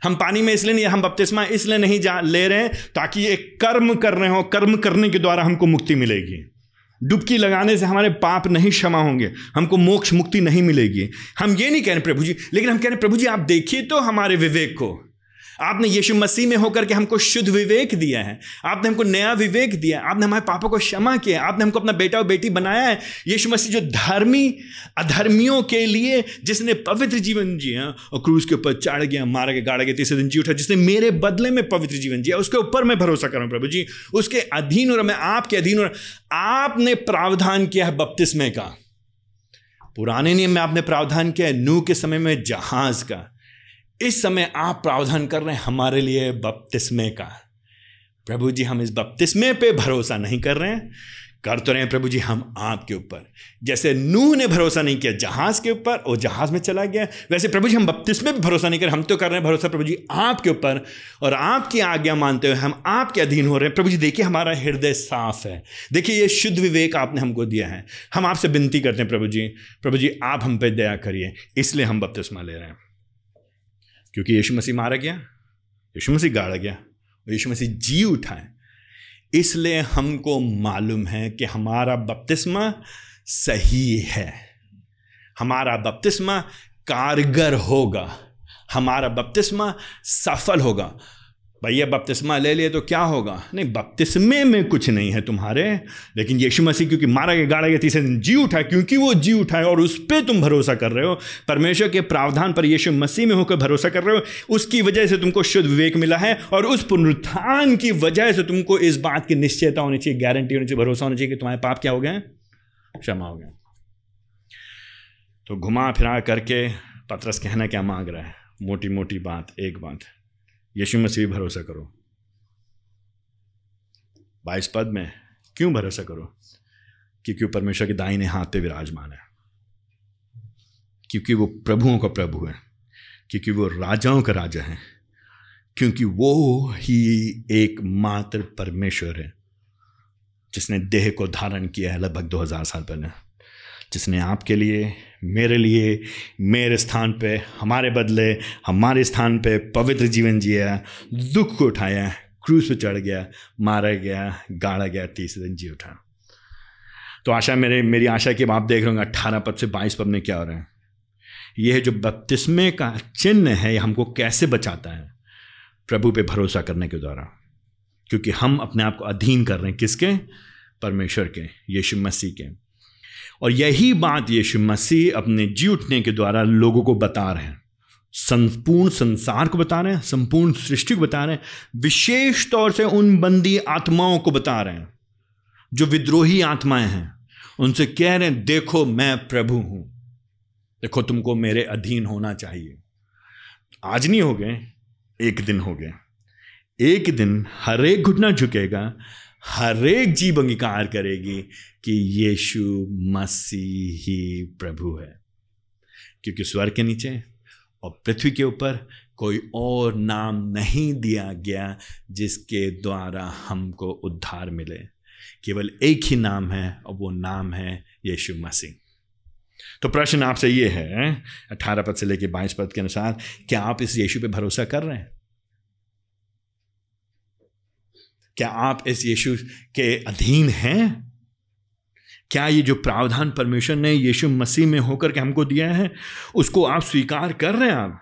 हम पानी में इसलिए नहीं, हम बपतिस्मा इसलिए नहीं जा, ले रहे हैं ताकि एक कर्म कर रहे हो, कर्म करने के द्वारा हमको मुक्ति मिलेगी। डुबकी लगाने से हमारे पाप नहीं क्षमा होंगे, हमको मोक्ष मुक्ति नहीं मिलेगी। हम ये नहीं कह रहे प्रभु जी, लेकिन हम कह रहे प्रभु जी, आप देखिए तो हमारे विवेक को। आपने यीशु मसीह में होकर के हमको शुद्ध विवेक दिया है। आपने हमको नया विवेक दिया है। आपने हमारे पापों को क्षमा किया है। आपने हमको अपना बेटा और बेटी बनाया है। यीशु मसीह जो धर्मी, अधर्मियों के लिए जिसने पवित्र जीवन जिया और क्रूज के ऊपर चढ़ गया, मारा गया गाड़ा गया तीसरे दिन जी उठा, जिसने मेरे बदले में पवित्र जीवन जिया, उसके ऊपर मैं भरोसा करूँ प्रभु जी। उसके अधीन रहा मैं आपके अधीन रहा आपने प्रावधान किया है बपतिस्मे का। पुराने नियम में आपने प्रावधान किया है नू के समय में जहाज़ का। इस समय आप प्रावधान कर रहे हैं, हमारे लिए बपतिस्मे का। प्रभु जी, हम इस बपतिस्मे पे भरोसा नहीं कर रहे हैं। कर तो रहे हैं, प्रभु जी, हम आपके ऊपर। जैसे नूह ने भरोसा नहीं किया, जहाज़ के ऊपर और जहाज़ में चला गया। वैसे प्रभु जी, हम बपतिस्मे पे भरोसा नहीं कर हम तो कर रहे हैं भरोसा, प्रभु जी, आपके ऊपर। और आपकी आज्ञा मानते हुए हम आपके अधीन हो रहे हैं। प्रभु जी, देखिए, हमारा हृदय साफ़ है। देखिए, ये शुद्ध विवेक आपने हमको दिया है। हम आपसे विनती करते हैं, प्रभु जी। प्रभु जी, आप हम पे दया करिए, इसलिए हम बपतिस्मा ले रहे हैं। क्योंकि यीशु मसीह मारा गया, यीशु मसीह गाड़ा गया और यीशु मसीह जी उठाए। इसलिए हमको मालूम है कि हमारा बपतिस्मा सही है। हमारा बपतिस्मा कारगर होगा। हमारा बपतिस्मा सफल होगा। भैया बपतिस्मा ले लिए तो क्या होगा? नहीं, बपतिस्मे में कुछ नहीं है तुम्हारे। लेकिन यीशु मसीह क्योंकि मारा गया गाड़ा गया तीसरे दिन जी उठा क्योंकि वो जी उठाए और उस पर तुम भरोसा कर रहे हो, परमेश्वर के प्रावधान पर यीशु मसीह में होकर भरोसा कर रहे हो, उसकी वजह से तुमको शुद्ध विवेक मिला है और उस पुनरुत्थान की वजह से तुमको इस बात की निश्चयता होनी चाहिए गारंटी होनी चाहिए, भरोसा होना चाहिए कि तुम्हारे पाप क्या हो गए क्षमा हो गए तो घुमा फिरा करके पत्रस कहना क्या मांग रहा है? मोटी मोटी बात, एक बात। यीशु मसीह भरोसा करो। बाईस पद में क्यों भरोसा करो? क्योंकि परमेश्वर के दाहिने हाथ पे विराजमान है। क्योंकि वो प्रभुओं का प्रभु है। क्योंकि वो राजाओं का राजा है। क्योंकि वो ही एकमात्र परमेश्वर है, जिसने देह को धारण किया है लगभग दो हज़ार साल पहले। जिसने आपके लिए मेरे लिए, मेरे स्थान पे, हमारे बदले, हमारे स्थान पे पवित्र जीवन जिया, दुख को उठाया क्रूज पे चढ़ गया, मारा गया, गाड़ा गया, तीसरे दिन जी उठा। तो आशा मेरे, मेरी आशा कि आप देख रहे होंगे अट्ठारह पद से बाईस पद में क्या हो रहा है। यह जो बपतिस्मे का चिन्ह है, यह हमको कैसे बचाता है? प्रभु पे भरोसा करने के द्वारा। क्योंकि हम अपने आप को अधीन कर रहे हैं किसके? परमेश्वर के, यीशु मसीह के। और यही बात यीशु मसीह अपने जी उठने के द्वारा लोगों को बता रहे हैं। संपूर्ण संसार को बता रहे हैं, संपूर्ण सृष्टि को बता रहे हैं, विशेष तौर से उन बंदी आत्माओं को बता रहे हैं, जो विद्रोही आत्माएँ हैं। उनसे कह रहे हैं, देखो, मैं प्रभु हूँ। देखो, तुमको मेरे अधीन होना चाहिए। आज नहीं हो गए, एक दिन हो गए। एक दिन हर एक घुटना झुकेगा हर एक जीव अंगीकार करेगी कि यीशु मसीह ही प्रभु है। क्योंकि स्वर्ग के नीचे और पृथ्वी के ऊपर कोई और नाम नहीं दिया गया जिसके द्वारा हमको उद्धार मिले। केवल एक ही नाम है और वो नाम है यीशु मसीह। तो प्रश्न आपसे ये है, अठारह पद से लेकर बाईस पद के अनुसार, क्या आप इस यीशु पे भरोसा कर रहे हैं? क्या आप इस यीशु के अधीन हैं? क्या ये जो प्रावधान परमेश्वर ने यीशु मसीह में होकर के हमको दिया है, उसको आप स्वीकार कर रहे हैं आप?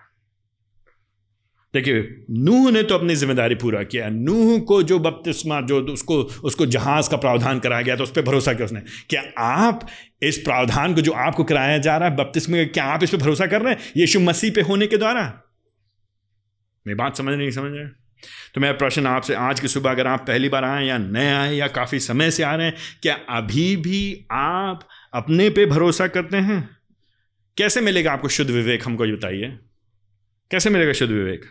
देखिए, नूह ने तो अपनी ज़िम्मेदारी पूरा किया। नूह को जो बपतिस्मा, जो उसको उसको जहाज़ का प्रावधान कराया गया तो उस पर भरोसा किया उसने। क्या आप इस प्रावधान को जो आपको कराया जा रहा है, बपतिस्मे क्या आप इस पर भरोसा कर रहे हैं यीशु मसीह पे होने के द्वारा? मेरी बात समझ नहीं समझ रहे तो मेरा प्रश्न आपसे आज की सुबह, अगर आप पहली बार आए या नए आए या काफ़ी समय से आ रहे हैं, क्या अभी भी आप अपने पे भरोसा करते हैं? कैसे मिलेगा आपको शुद्ध विवेक? हमको बताइए। कैसे मिलेगा शुद्ध विवेक?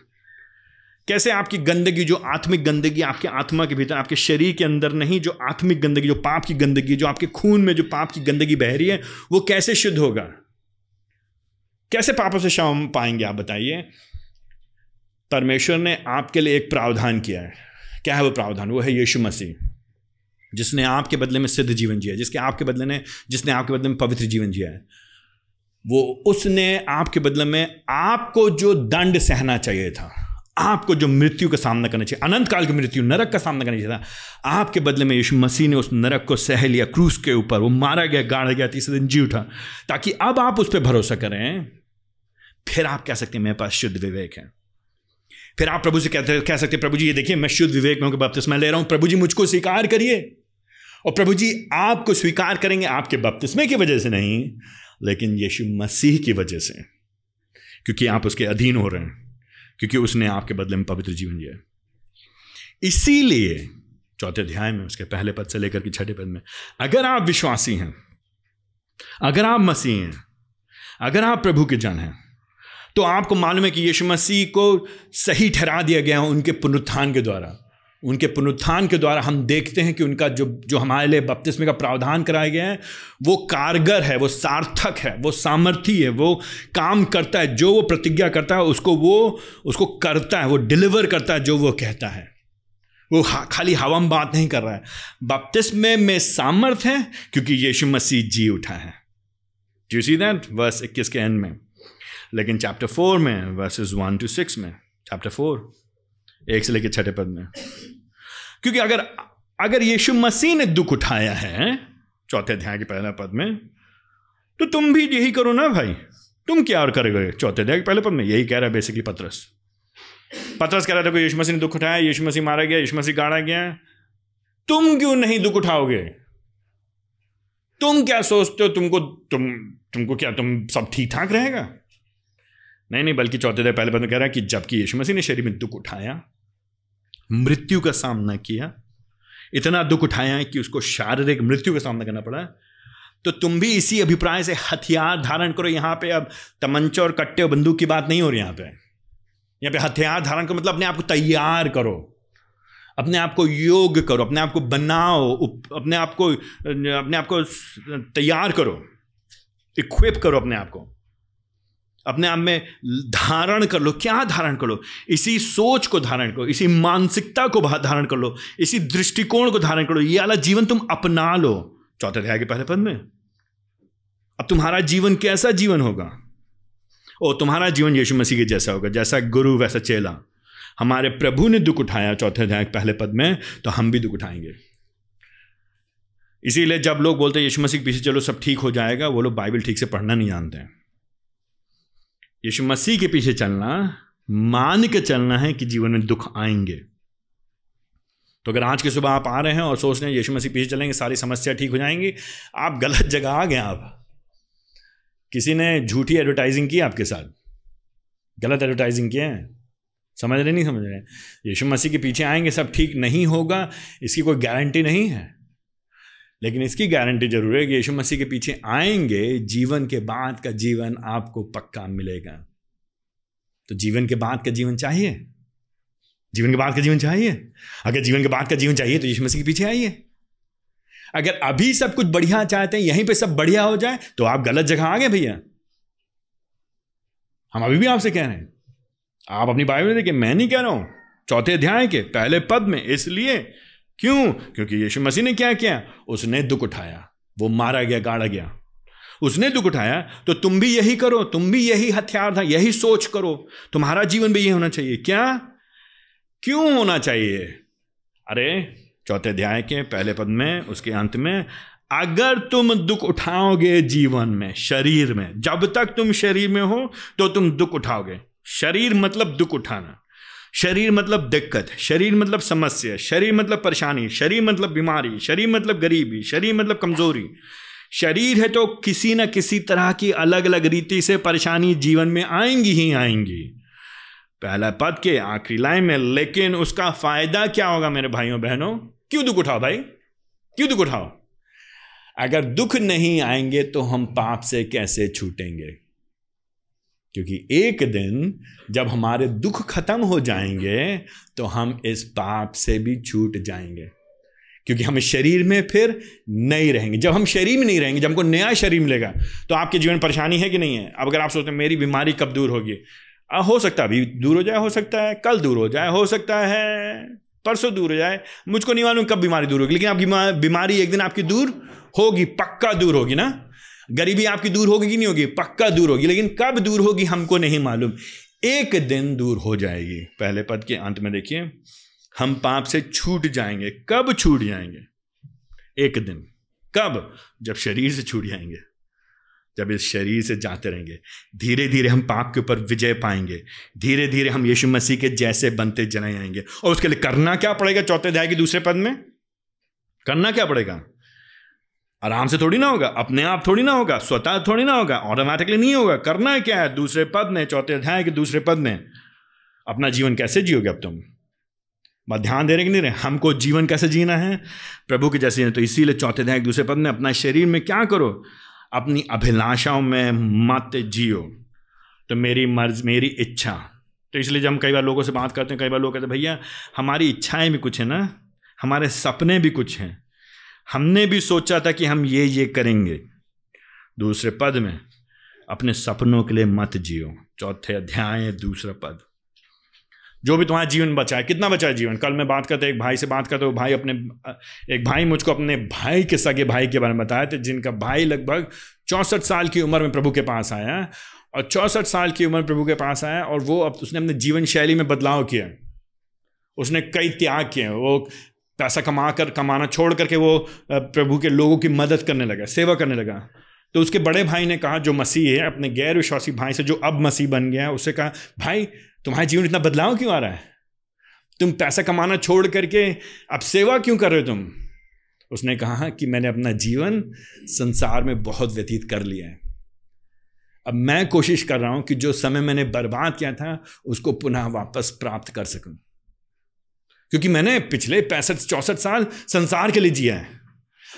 कैसे आपकी गंदगी, जो आत्मिक गंदगी आपके आत्मा के भीतर, आपके शरीर के अंदर नहीं, जो आत्मिक गंदगी, जो पाप की गंदगी, जो आपके खून में जो पाप की गंदगी बह रही है, वो कैसे शुद्ध होगा? कैसे पापों से शाम पाएँगे आप, बताइए। परमेश्वर ने आपके लिए एक प्रावधान किया है। क्या है वो प्रावधान? वो है यीशु मसीह, जिसने आपके बदले में सिद्ध जीवन जिया जिसके आपके बदले ने जिसने आपके बदले में पवित्र जीवन जिया है। वो उसने आपके बदले में आपको जो दंड सहना चाहिए था, आपको जो मृत्यु का सामना करना चाहिए, अनंत काल की मृत्यु, नरक का सामना करना चाहिए था, आपके बदले में यीशु मसीह ने उस नरक को सह लिया, क्रूस के ऊपर, वो मारा गया, गाड़ा गया, तीसरे दिन जी उठा, ताकि अब आप उस पर भरोसा करें, फिर आप कह सकते हैं मेरे पास शुद्ध विवेक है। फिर आप प्रभु से कहते कह सकते प्रभु जी ये देखिए, मैं शुद्ध विवेक में बपतिस्मा ले रहा हूँ। प्रभु जी मुझको स्वीकार करिए। और प्रभु जी आपको स्वीकार करेंगे आपके बपतिस्मे की वजह से नहीं, लेकिन यीशु मसीह की वजह से। क्योंकि आप उसके अधीन हो रहे हैं, क्योंकि उसने आपके बदले में पवित्र जीवन जिया। इसीलिए, चौथे अध्याय में, उसके पहले पद से लेकर के छठे पद में, अगर आप विश्वासी हैं, अगर आप मसीह हैं, अगर आप प्रभु के जन हैं तो आपको मालूम है कि यीशु मसीह को सही ठहरा दिया गया है उनके पुनरुत्थान के द्वारा। उनके पुनरुत्थान के द्वारा हम देखते हैं कि उनका जो जो हमारे लिए बपतिस्मे का प्रावधान कराया गया है, वो कारगर है, वो सार्थक है, वो सामर्थी है, वो काम करता है, जो वो प्रतिज्ञा करता है, उसको वो, उसको करता है, वो डिलीवर करता है, जो वो कहता है। वो खाली हवा में बात नहीं कर रहा है। बपतिस्मे में सामर्थ है, क्योंकि यीशु मसीह जी उठा है। यू सी दैट वर्स इक्कीस के एंड में। लेकिन चैप्टर फोर में वर्सेस वन टू सिक्स में चैप्टर फोर एक से लेकर छठे पद में, क्योंकि अगर अगर यीशु मसीह ने दुख उठाया है, चौथे अध्याय के पहले पद में तो तुम भी यही करो ना भाई। तुम क्या और करोगे? चौथे अध्याय के पहले पद में यही कह रहा है बेसिकली पत्रस। पत्रस कह रहा था कि यीशु मसीह ने दुख उठाया, यीशु मसीह मारा गया, यीशु मसीह गाड़ा गया। तुम क्यों नहीं दुख उठाओगे? तुम क्या सोचते हो? तुमको, तुम, तुमको क्या, तुम सब ठीक ठाक रहेगा? नहीं नहीं, बल्कि चौथे दिन पहले में कह रहा है कि जबकि यीशु मसीह ने शरीर में दुख उठाया, मृत्यु का सामना किया, इतना दुख उठाया है कि उसको शारीरिक मृत्यु का सामना करना पड़ा तो तुम भी इसी अभिप्राय से हथियार धारण करो यहाँ पे। अब तमंचा और कट्टे और बंदूक की बात नहीं हो रही यहाँ पे। यहाँ पे हथियार धारण करो मतलब अपने आप को तैयार करो, अपने आप को योग करो, अपने आप को बनाओ अपने आप को, अपने आप को तैयार करो इक्विप करो अपने आप को। अपने आप में धारण कर लो। क्या धारण कर लो? इसी सोच को धारण करो, इसी मानसिकता को धारण कर लो, इसी दृष्टिकोण को धारण करो। ये वाला जीवन तुम अपना लो। चौथे अध्याय के पहले पद में। अब तुम्हारा जीवन कैसा जीवन होगा? ओ, तुम्हारा जीवन यीशु मसीह के जैसा होगा, जैसा गुरु, वैसा चेला। हमारे प्रभु ने दुख उठाया चौथे अध्याय के पहले पद में तो हम भी दुख उठाएँगे। इसीलिए जब लोग बोलते हैं, यीशु मसीह पीछे चलो, सब ठीक हो जाएगा, वो लोग बाइबल ठीक से पढ़ना नहीं जानते हैं। यीशु मसीह के पीछे चलना, मान के चलना है कि जीवन में दुख आएँगे। तो अगर आज की सुबह आप आ रहे हैं और सोच रहे हैं यीशु मसीह पीछे चलेंगे, सारी समस्या ठीक हो जाएँगी, आप गलत जगह आ गए आप। किसी ने झूठी एडवर्टाइजिंग की आपके साथ? गलत एडवर्टाइजिंग किए हैं? समझ रहे नहीं समझ रहे यीशु मसीह के पीछे आएँगे, सब ठीक नहीं होगा, इसकी कोई गारंटी नहीं है। लेकिन इसकी गारंटी ज़रूर है कि यीशु मसीह के पीछे आएँगे, जीवन के बाद का जीवन आपको पक्का मिलेगा। तो जीवन के बाद का जीवन चाहिए। जीवन के बाद का जीवन चाहिए। अगर जीवन के बाद का जीवन चाहिए तो यीशु मसीह के पीछे आइए। अगर अभी सब कुछ बढ़िया चाहते हैं, यहीं पे सब बढ़िया हो जाए तो आप गलत जगह आ गए भैया। हम अभी भी आपसे कह रहे हैं। आप अपनी बाइबल देखिए, मैं नहीं कह रहा हूँ, चौथे अध्याय के पहले पद में, इसलिए क्यों? क्योंकि यीशु मसीह ने क्या किया? उसने दुख उठाया। वो मारा गया, गाड़ा गया। उसने दुख उठाया तो तुम भी यही करो, तुम भी यही हथियार था, यही सोच करो। तुम्हारा जीवन भी यही होना चाहिए। क्या? क्यों होना चाहिए? अरे, चौथे अध्याय के पहले पद में, उसके अंत में, अगर तुम दुख उठाओगे जीवन में, शरीर में, जब तक तुम शरीर में हो तो तुम दुख उठाओगे। शरीर मतलब दुख उठाना। शरीर मतलब दिक्कत, शरीर मतलब समस्या, शरीर मतलब परेशानी, शरीर मतलब बीमारी, शरीर मतलब गरीबी, शरीर मतलब कमज़ोरी। शरीर है तो किसी न किसी तरह की अलग अलग रीति से परेशानी जीवन में आएँगी ही आएँगी। पहला पद के आखिरी लाइन में, लेकिन उसका फ़ायदा क्या होगा मेरे भाइयों, बहनों? क्यों दुख उठाओ भाई? क्यों दुख उठाओ? अगर दुख नहीं आएँगे तो हम पाप से कैसे छूटेंगे? क्योंकि एक दिन जब हमारे दुख खत्म हो जाएँगे तो हम इस पाप से भी छूट जाएँगे। क्योंकि हम शरीर में फिर नहीं रहेंगे। जब हम शरीर में नहीं रहेंगे, जब हमको नया शरीर मिलेगा तो आपके जीवन परेशानी है कि नहीं है? अब अगर आप सोचते हैं, मेरी बीमारी कब दूर होगी? हो सकता है, अभी दूर हो जाए, हो सकता है, कल दूर हो जाए, हो सकता है, परसों दूर हो जाए। मुझको नहीं मालूम कब बीमारी दूर होगी, लेकिन आपकी बीमारी एक दिन आपकी दूर होगी, पक्का दूर होगी ना? गरीबी आपकी दूर होगी कि नहीं होगी? पक्का दूर होगी। लेकिन कब दूर होगी हमको नहीं मालूम। एक दिन दूर हो जाएगी। पहले पद के अंत में देखिए। हम पाप से छूट जाएँगे। कब छूट जाएँगे? एक दिन। कब? जब शरीर से छूट जाएँगे। जब इस शरीर से जाते रहेंगे। धीरे धीरे हम पाप के ऊपर विजय पाएँगे। धीरे धीरे हम यीशु मसीह के जैसे बनते जनाए आएँगे। और उसके लिए करना क्या पड़ेगा चौथे अध्याय के दूसरे पद में? करना क्या पड़ेगा? आराम से थोड़ी ना होगा, अपने आप थोड़ी ना होगा, स्वतः थोड़ी ना होगा ऑटोमेटिकली नहीं होगा, करना है क्या है? दूसरे पद में, चौथे अध्याय के दूसरे पद में। अपना जीवन कैसे जियोगे अब तुम? बात ध्यान दे रहे कि नहीं रहे, हमको जीवन कैसे जीना है? प्रभु के जैसे तो इसीलिए चौथे अध्याय दूसरे पद में अपना शरीर में क्या करो? अपनी अभिलाषाओं में मत जियो। तो मेरी मर्ज, मेरी इच्छा। तो इसलिए जब हम कई बार लोगों से बात करते हैं, कई बार लोग कहते हैं, भैया, हमारी इच्छाएँ भी कुछ है ना? हमारे सपने भी कुछ हैं। हमने भी सोचा था कि हम ये ये करेंगे। दूसरे पद में, अपने सपनों के लिए मत जियो। चौथे अध्याय दूसरा पद। जो भी तुम्हारा जीवन बचा है, कितना बचा है जीवन? कल मैं बात करते एक भाई से बात करते भाई अपने, एक भाई मुझको अपने भाई के सगे भाई के बारे में बताया थे, जिनका भाई लगभग चौंसठ साल की उम्र में प्रभु के पास आया और चौंसठ साल की उम्र प्रभु के पास आया और वो अब उसने अपने जीवन शैली में बदलाव किया। उसने कई त्याग किए, वो पैसा कमा कर, कमाना छोड़ करके वो प्रभु के लोगों की मदद करने लगा, सेवा करने लगा। तो उसके बड़े भाई ने कहा, जो मसीह है, अपने गैर विश्वासी भाई से जो अब मसीह बन गया है, उससे कहा, भाई, तुम्हारे जीवन इतना बदलाव क्यों आ रहा है? तुम पैसा कमाना छोड़ करके अब सेवा क्यों कर रहे हो तुम? उसने कहा कि मैंने अपना जीवन संसार में बहुत व्यतीत कर लिया है। अब मैं कोशिश कर रहा हूँ कि जो समय मैंने बर्बाद किया था, उसको पुनः वापस प्राप्त कर सकूँ। क्योंकि मैंने पिछले पैंसठ, चौसठ साल संसार के लिए जिया है।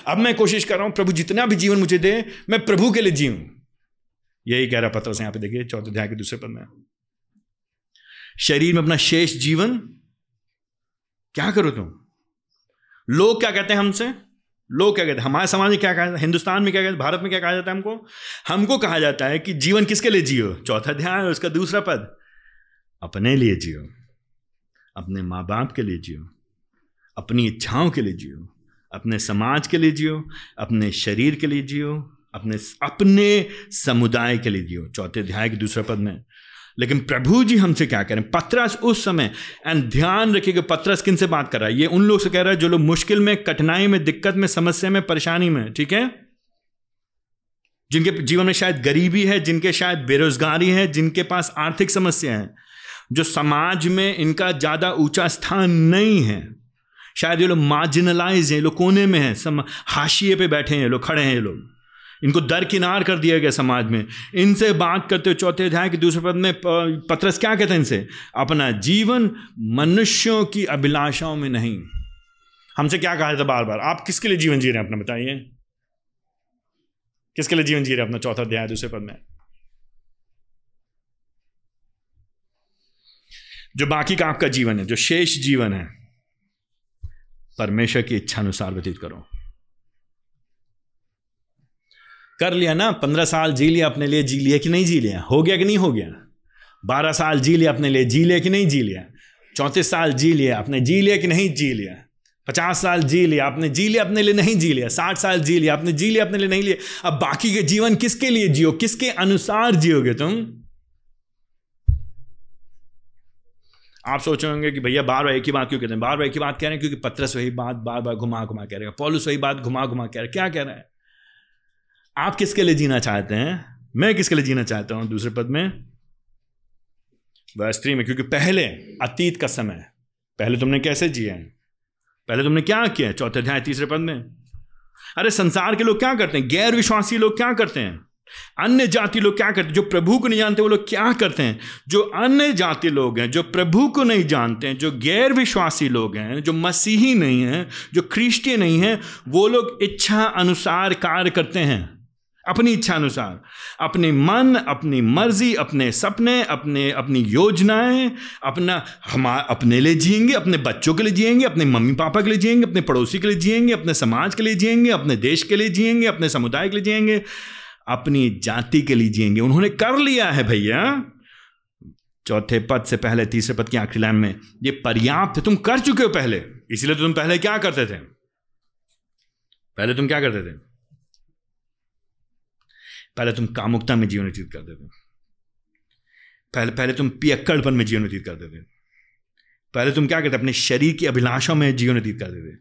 अब मैं कोशिश कर रहा हूँ, प्रभु जितना भी जीवन मुझे दे, मैं प्रभु के लिए जीऊं। यही कह रहा पत्र से यहाँ पे, देखिए, चौथे अध्याय के दूसरे पद में। शरीर में अपना शेष जीवन, क्या करो तुम? लोग क्या कहते हैं हमसे? लोग क्या कहते हैं? हमारे समाज में क्या कहा जाता है? हिंदुस्तान में क्या कहते हैं? भारत में क्या कहा जाता है हमको? हमको कहा जाता है कि जीवन किसके लिए जियो? चौथा ध्यान उसका दूसरा पद, अपने लिए जियो। अपने माँ बाप के लिए जियो, अपनी इच्छाओं के लिए जियो, अपने समाज के लिए जियो, अपने शरीर के लिए जियो, अपने अपने समुदाय के लिए जियो। चौथे अध्याय के दूसरे पद में, लेकिन प्रभु जी हमसे क्या करें? पत्रस उस समय, एंड ध्यान रखिएगा पत्रस किन से बात कर रहा है? ये उन लोग से कह रहा है जो लोग मुश्किल में, कठिनाई में, दिक्कत में, समस्या में, परेशानी में, ठीक है? जिनके जीवन में शायद गरीबी है, जिनके शायद बेरोजगारी है, जिनके पास आर्थिक समस्या है जो समाज में इनका ज़्यादा ऊँचा स्थान नहीं है। शायद ये लोग मार्जिनलाइज हैं लोग कोने में हैं, सम, हाशिए पे बैठे हैं, ये लोग खड़े हैं, ये लोग। इनको दरकिनार कर दिया गया समाज में। इनसे बात करते हुए चौथे अध्याय के दूसरे पद में पत्रस क्या कहते हैं इनसे? अपना जीवन मनुष्यों की अभिलाषाओं में नहीं। हमसे क्या कहा जाता बार बार आप किसके लिए जीवन जी रहे हैं? अपना बताइए। किसके लिए जीवन जी रहे हैं अपना चौथा अध्याय दूसरे पद में? जो बाकी का आपका जीवन है, जो शेष जीवन है, परमेश्वर की इच्छा अनुसार व्यतीत करो। कर लिया ना, पंद्रह साल जी लिया अपने लिए, जी लिया कि नहीं जी लिया? हो गया कि नहीं हो गया? बारह साल जी लिया अपने लिए, जी लिया कि नहीं जी लिया? चौंतीस साल जी लिया, आपने जी लिया कि नहीं जी लिया? पचास साल जी लिया, आपने जी लिया अपने लिए, नहीं जी लिया? साठ साल जी लिया, आपने जी लिया अपने लिए, नहीं लिया? अब बाकी के जीवन किसके लिए जियो? किसके अनुसार जियोगे तुम? आप सोच होंगे कि भैया बार बार एक ही बात क्यों कहते हैं? बार बार एक ही बात कह रहे हैं क्योंकि पत्रस वही बात बार बार घुमा घुमा कह रहे हैं। पॉलिस वही बात घुमा घुमा कह रहे हैं। क्या कह रहे हैं? आप किसके लिए जीना चाहते हैं? मैं किसके लिए जीना चाहता हूँ? दूसरे पद में? वह स्त्री में, क्योंकि पहले अतीत का समय पहले तुमने कैसे जिया पहले तुमने क्या किया चौथे अध्याय, तीसरे पद में? अरे संसार के लोग क्या करते हैं? गैर विश्वासी लोग क्या करते हैं? अन्य जाति लोग क्या करते जो प्रभु को नहीं जानते, वो लोग क्या करते हैं? जो अन्य जाति लोग हैं, जो प्रभु को नहीं जानते हैं, जो गैर विश्वासी लोग हैं, जो मसीही नहीं हैं, जो ख्रिस्टियन नहीं हैं, वो लोग इच्छा अनुसार कार्य करते हैं। अपनी इच्छा अनुसार। अपने मन, अपनी मर्ज़ी, अपने सपने, अपने, अपनी योजनाएँ, अपना हम अपने लिए जिएँगे, अपने बच्चों के लिए जिएँगे, अपने मम्मी पापा के लिए जिएँगे, अपने पड़ोसी के लिए जिएँगे, अपने समाज के लिए जिएँगे, अपने देश के लिए जिएँगे, अपने समुदाय के लिए जिएँगे। अपनी जाति के लिए जिएँगे। उन्होंने कर लिया है भैया। चौथे पद से पहले, तीसरे पद की आखिरी लाइन में, ये पर्याप्त, तुम कर चुके हो पहले। इसलिए तो तुम पहले क्या करते थे? पहले तुम क्या करते थे? पहले तुम कामुकता में जीवन व्यतीत करते थे। पहले पहले तुम पियक्कड़पन में जीवन व्यतीत करते थे। पहले तुम क्या करते, अपने शरीर की अभिलाषा में जीवन व्यतीत करते थे।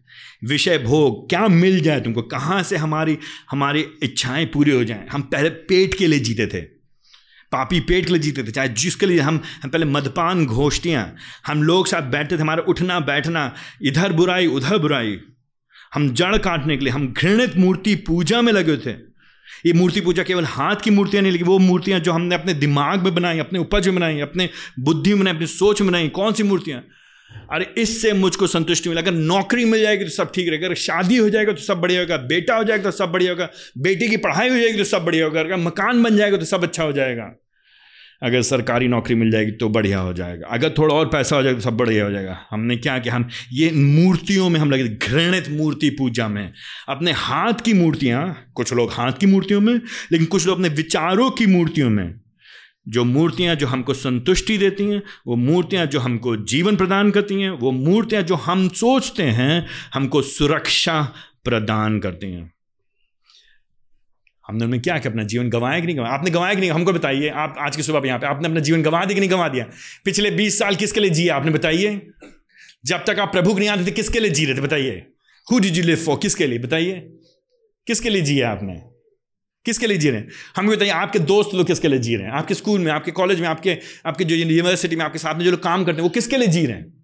विषय भोग, क्या मिल जाए तुमको? कहाँ से हमारी हमारी इच्छाएँ पूरी हो जाएँ? हम पहले पेट के लिए जीते थे। पापी पेट के लिए जीते थे, चाहे जिसके लिए हम हम पहले मदपान घोष्टियाँ हम लोग साथ बैठते थे, हमारा उठना, बैठना, इधर बुराई, उधर बुराई। हम जड़ काटने के लिए, हम घृणित मूर्ति पूजा में लगे थे। ये मूर्ति पूजा केवल हाथ की मूर्तियाँ नहीं, लेकिन वो मूर्तियाँ जो हमने अपने दिमाग में बनाई, अपने उपज में बनाई, अपने बुद्धि में बनाई, अपनी सोच में बनाई, कौन सी मूर्तियाँ? अरे इससे मुझको संतुष्टि मिला। अगर नौकरी मिल जाएगी तो सब ठीक रहेगा। अगर शादी हो जाएगा तो सब बढ़िया होगा। बेटा हो जाएगा तो सब बढ़िया होगा। बेटी की पढ़ाई हो जाएगी तो सब बढ़िया होगा। अगर मकान बन जाएगा तो सब अच्छा हो जाएगा। अगर सरकारी नौकरी मिल जाएगी तो बढ़िया हो जाएगा। अगर थोड़ा और पैसा हो जाएगा तो सब बढ़िया हो जाएगा। हमने क्या कि हम ये मूर्तियों में हम लगे घृणित मूर्ति पूजा में। अपने हाथ की मूर्तियाँ, कुछ लोग हाथ की मूर्तियों में, लेकिन कुछ लोग अपने विचारों की मूर्तियों में। जो मूर्तियाँ जो हमको संतुष्टि देती हैं, वो मूर्तियाँ जो हमको जीवन प्रदान करती हैं, वो मूर्तियाँ जो हम सोचते हैं, हमको सुरक्षा प्रदान करती हैं। हमने उनमें क्या किया अपना जीवन गंवाया कि नहीं गंवाया? आपने गंवाया कि नहीं? हमको बताइए। आप आज की सुबह यहाँ पे आपने अपना जीवन गंवा दिया कि नहीं गंवा दिया? पिछले बीस साल किसके लिए जिए? आपने बताइए। जब तक आप प्रभु के नहीं आते थे, किसके लिए जी रहे थे बताइए? Who did you live for किसके लिए? बताइए। किसके लिए जिए आपने? किसके लिए जी रहे हैं? हमें बताइए आपके दोस्त लोग किसके लिए जी रहे हैं? आपके स्कूल में, आपके कॉलेज में, आपके आपके जो यूनिवर्सिटी में, आपके साथ में जो लोग काम करते हैं, वो किसके लिए जी रहे हैं?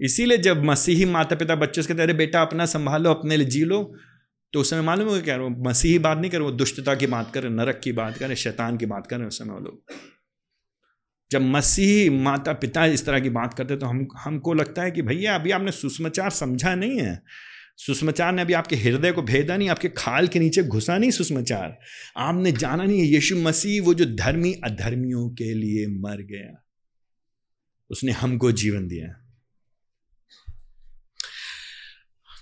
इसीलिए जब मसीही माता पिता बच्चों से कहते अरे बेटा, अपना संभालो, अपने लिए जी लो तो उस समय मालूम हो क्या? वो मसीही बात नहीं कर, वो दुष्टता की बात करें, नरक की बात करें, शैतान की बात करें उस समय वो लोग। जब मसीही माता पिता इस तरह की बात करते तो हम, हमको लगता है कि भैया, अभी आपने सुषमाचार समझा नहीं है। सुषमाचार ने अभी आपके हृदय को भेदा नहीं, आपके खाल के नीचे घुसा नहीं सुषमाचार। आपने जाना नहीं है, यीशु मसीह वो जो धर्मी अधर्मियों के लिए मर गया। उसने हमको जीवन दिया।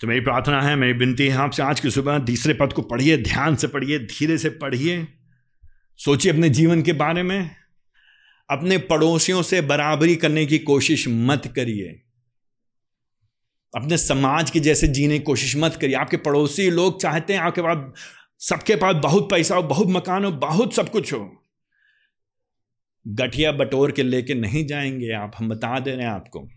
तो मेरी प्रार्थना है, मेरी विनती है आपसे आज की सुबह तीसरे पद को पढ़िए, ध्यान से पढ़िए, धीरे से पढ़िए। सोचिए अपने जीवन के बारे में। अपने पड़ोसियों से बराबरी करने की कोशिश मत करिए। अपने समाज के जैसे जीने की कोशिश मत करिए। आपके पड़ोसी लोग चाहते हैं आपके पास सबके पास बहुत पैसा हो, बहुत मकान हो, बहुत सब कुछ हो। गठिया बटोर के लेके नहीं जाएँगे आप, हम बता दे रहे हैं आपको।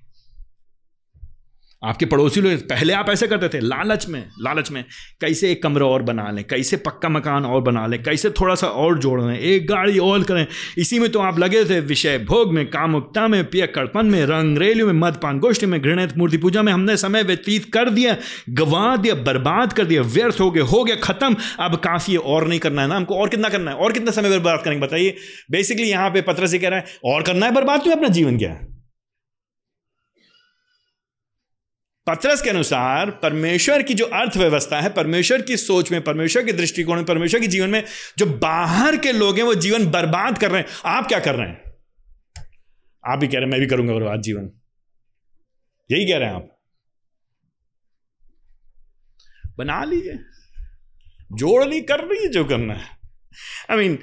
आपके पड़ोसी लोग, पहले आप ऐसे करते थे, लालच में लालच में, कैसे एक कमरा और बना लें, कैसे पक्का मकान और बना लें, कैसे थोड़ा सा और जोड़ लें, एक गाड़ी और करें। इसी में तो आप लगे थे, विषय भोग में, कामुकता में पिय कड़पन में रंग रेलियों में मदपान गोष्ठी में, घृणित मूर्ति पूजा में हमने समय व्यतीत कर दिया गंवा दिया बर्बाद कर दिया, व्यर्थ हो गया हो गया, खत्म। अब काफ़ी और नहीं करना है ना, हमको और कितना करना है, और कितना समय बर्बाद करेंगे, बताइए। बेसिकली यहाँ पे पत्र से कह रहा है, और करना है, बर्बाद तो अपना जीवन क्या? है पत्रस के अनुसार परमेश्वर की जो अर्थव्यवस्था है, परमेश्वर की सोच में, परमेश्वर के दृष्टिकोण में, परमेश्वर के जीवन में जो बाहर के लोग हैं, वो जीवन बर्बाद कर रहे हैं। आप क्या कर रहे हैं? आप भी कह रहे हैं, मैं भी करूँगा बर्बाद जीवन। यही कह रहे हैं आप। बना लीजिए। जोड़ ली कर लीजिए जो करना है। आई मीन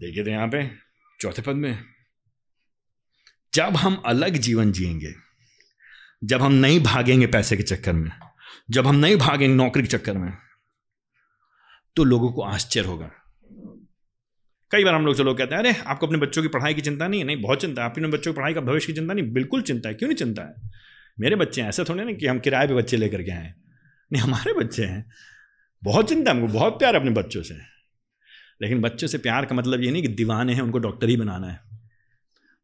देखिए तो यहाँ पे चौथे पद में, जब हम अलग जीवन जिएँगे जब हम नहीं भागेंगे पैसे के चक्कर में, जब हम नहीं भागेंगे नौकरी के चक्कर में तो लोगों को आश्चर्य होगा। कई बार हम लोग चलो कहते हैं, अरे, आपको अपने बच्चों की पढ़ाई की चिंता नहीं है? नहीं, बहुत चिंता है। अपने बच्चों की पढ़ाई का भविष्य की चिंता नहीं, बिल्कुल चिंता है। क्यों नहीं चिंता है? मेरे बच्चे हैं ऐसा थोड़े ना कि हम किराए पे बच्चे लेकर के आए नहीं, हमारे बच्चे हैं। बहुत चिंता हमको, बहुत प्यार अपने बच्चों से। लेकिन बच्चों से प्यार का मतलब ये नहीं कि दीवाने हैं, उनको डॉक्टर ही बनाना है।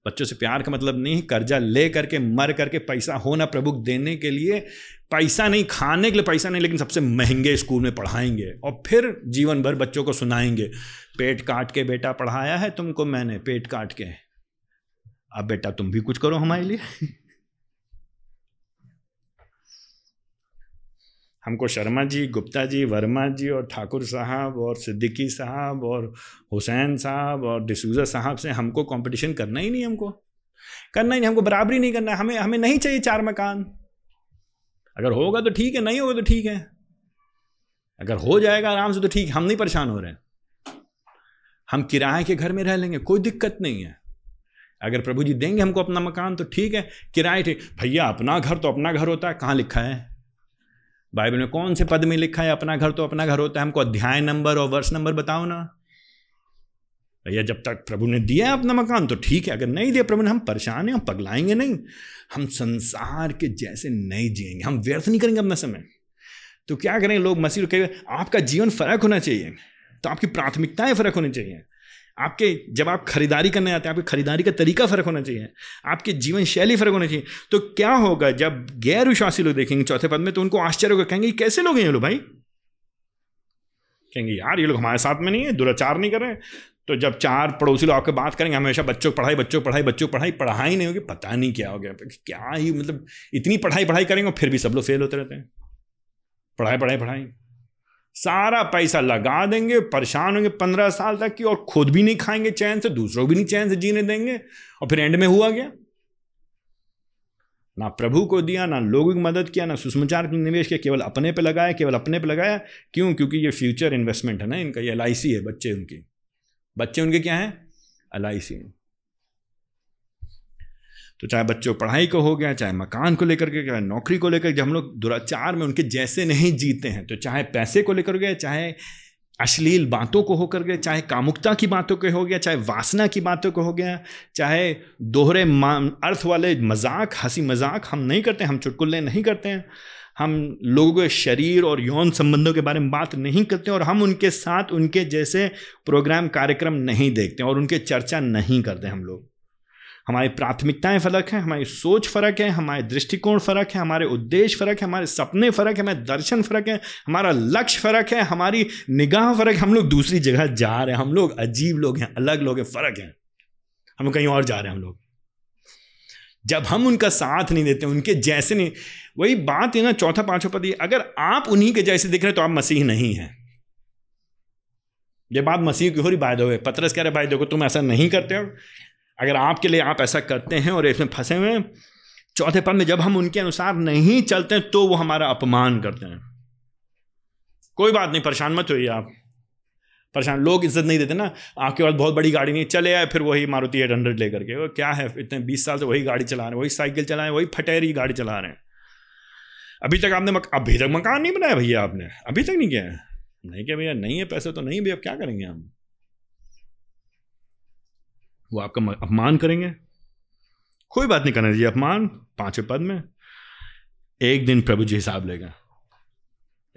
बच्चों से प्यार का मतलब नहीं, कर्जा ले करके, मर करके पैसा होना प्रभु देने के लिए, पैसा नहीं, खाने के लिए पैसा नहीं, लेकिन सबसे महँगे स्कूल में पढ़ाएँगे और फिर जीवन भर बच्चों को सुनाएँगे। पेट काट के बेटा पढ़ाया है तुमको मैंने, पेट काट के। अब बेटा तुम भी कुछ करो हमारे लिए। हमको शर्मा जी, गुप्ता जी, वर्मा जी और ठाकुर साहब और सिद्दीकी साहब और हुसैन साहब और डिसूजा साहब से हमको कंपटीशन करना ही नहीं हमको। करना ही नहीं, हमको बराबरी नहीं करना, हमें हमें नहीं चाहिए चार मकान। अगर होगा तो ठीक है, नहीं होगा तो ठीक है। अगर हो जाएगा आराम से तो ठीक, हम नहीं परेशान हो रहे हैं। हम किराए के घर में रह लेंगे, कोई दिक्कत नहीं है। अगर प्रभु जी देंगे हमको अपना मकान तो ठीक है, किराए ठीक। भैया, अपना घर तो अपना घर होता है, कहाँ लिखा है? बाइबल में कौन से पद में लिखा है, अपना घर तो अपना घर होता है, हमको अध्याय नंबर और वर्ष नंबर बताओ ना। भैया, जब तक प्रभु ने दिया अपना मकान तो ठीक है, अगर नहीं दिया प्रभु ने, हम परेशान हैं, हम पगलाएँगे नहीं। हम संसार के जैसे नहीं जिएँगे, हम व्यर्थ नहीं करेंगे अपना समय। तो क्या करें लोग, मसीह कहेंगे, आपका जीवन फ़र्क होना चाहिए तो आपकी प्राथमिकताएँ फ़र्क होनी चाहिए। आपके जब आप खरीदारी करने आते हैं, आपकी खरीदारी का तरीका फ़र्क होना चाहिए। आपके जीवन शैली फ़र्क होना चाहिए। तो क्या होगा जब गैर विश्वासी लोग देखेंगे चौथे पद में तो उनको आश्चर्य होगा, कहेंगे कैसे लोग हैं ये लोग भाई? कहेंगे, यार, ये लोग हमारे साथ में नहीं है, दुराचार नहीं कर रहे तो जब चार पड़ोसी लोग आपके बात करेंगे, हमेशा बच्चों को पढ़ाई, बच्चों को पढ़ाई, बच्चों को पढ़ाई पढ़ाई नहीं होगी, पता नहीं क्या हो गया। क्या ही मतलब इतनी पढ़ाई पढ़ाई करेंगे फिर भी सब लोग फेल होते रहते हैं। पढ़ाई पढ़ाई पढ़ाई। सारा पैसा लगा देंगे, परेशान होंगे पंद्रह साल तक की और खुद भी नहीं खाएँगे चैन से, दूसरों भी नहीं चैन से जीने देंगे। और फिर एंड में हुआ गया ना प्रभु को दिया, ना लोगों की मदद किया, ना सुषमाचार की निवेश किया, केवल अपने पे लगाया, केवल अपने पे लगाया। क्यों? क्योंकि ये फ्यूचर इन्वेस्टमेंट है ना, इनका, ये एल है बच्चे उनके। बच्चे उनके क्या हैं? एल आई तो चाहे बच्चों पढ़ाई को हो गया, चाहे मकान को लेकर के, चाहे नौकरी को लेकर हम लोग दुराचार में उनके जैसे नहीं जीते हैं। तो चाहे पैसे को लेकर गए, चाहे अश्लील बातों को होकर गए, चाहे कामुकता की बातों को हो गया, चाहे वासना की बातों को हो गया, चाहे दोहरे अर्थ वाले मज़ाक, हँसी मज़ाक हम नहीं करते, हम चुटकुल्ले नहीं करते हैं। हम लोगों के शरीर और यौन संबंधों के बारे में बात नहीं करते और हम उनके साथ उनके जैसे प्रोग्राम, कार्यक्रम नहीं देखते और उनके चर्चा नहीं करते हम लोग। हमारी प्राथमिकताएँ फ़र्क हैं, हमारी सोच फ़र्क है, हमारे दृष्टिकोण फ़र्क है, हमारे उद्देश्य फ़र्क है, हमारे सपने फ़र्क है, हमारे दर्शन फ़र्क है, हमारा लक्ष्य फ़र्क है, हमारी निगाह फ़र्क है, हम लोग दूसरी जगह जा रहे हैं, हम लोग अजीब लोग हैं, अलग लोग हैं, फ़र्क हैं। हम कहीं और जा रहे हैं हम लोग। जब हम उनका साथ नहीं देते, उनके जैसे नहीं, वही बात है ना, चौथा पांचवा पद अगर आप उन्हीं के जैसे दिख रहे तो आप मसीह नहीं हैं। ये बात मसीह की हो रही बाय दो पत्रस कह रहे भाई देखो तुम ऐसा नहीं करते हो। अगर आपके लिए आप ऐसा करते हैं और इसमें फंसे हुए चौथे पद में जब हम उनके अनुसार नहीं चलते तो वो हमारा अपमान करते हैं। कोई बात नहीं परेशान मत होइए आप। परेशान लोग इज़्ज़त नहीं देते ना। आपके पास बहुत बड़ी गाड़ी नहीं चले आए फिर वही मारुति एट हंड्रेड लेकर के। वो क्या है इतने बीस साल से वही गाड़ी चला रहे हैं वही साइकिल चला रहे हैं वही फटेरी गाड़ी चला रहे हैं। अभी तक आपने मक, अभी तक मकान नहीं बनाया भैया आपने? अभी तक नहीं किया है? नहीं क्या भैया नहीं है पैसे तो नहीं भैया क्या करेंगे हम? वो आपका अपमान करेंगे। कोई बात नहीं करना चाहिए, अपमान, पाँचवें पद में। एक दिन प्रभु जी हिसाब लेगा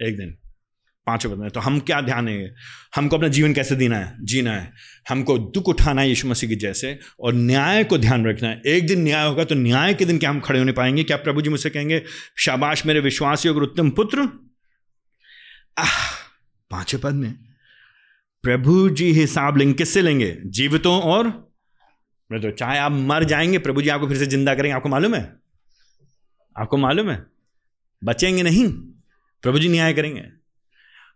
एक दिन, पाँचवें पद में। तो हम क्या ध्यान देंगे? हमको अपना जीवन कैसे देना है? जीना है। हमको दुख उठाना है यीशु मसीह की जैसे और न्याय को ध्यान रखना है। एक दिन न्याय होगा तो न्याय के दिन क्या हम खड़े होने पाएँगे? क्या प्रभु जी मुझसे कहेंगे, शाबाश मेरे विश्वासी और उत्तम पुत्र आह पद में। प्रभु जी हिसाब लेंगे, किससे लेंगे? जीवितों और मैं तो चाहे आप मर जाएँगे, प्रभु जी आपको फिर से ज़िंदा करेंगे, आपको मालूम है? आपको मालूम है? बचेंगे नहीं, प्रभु जी न्याय करेंगे।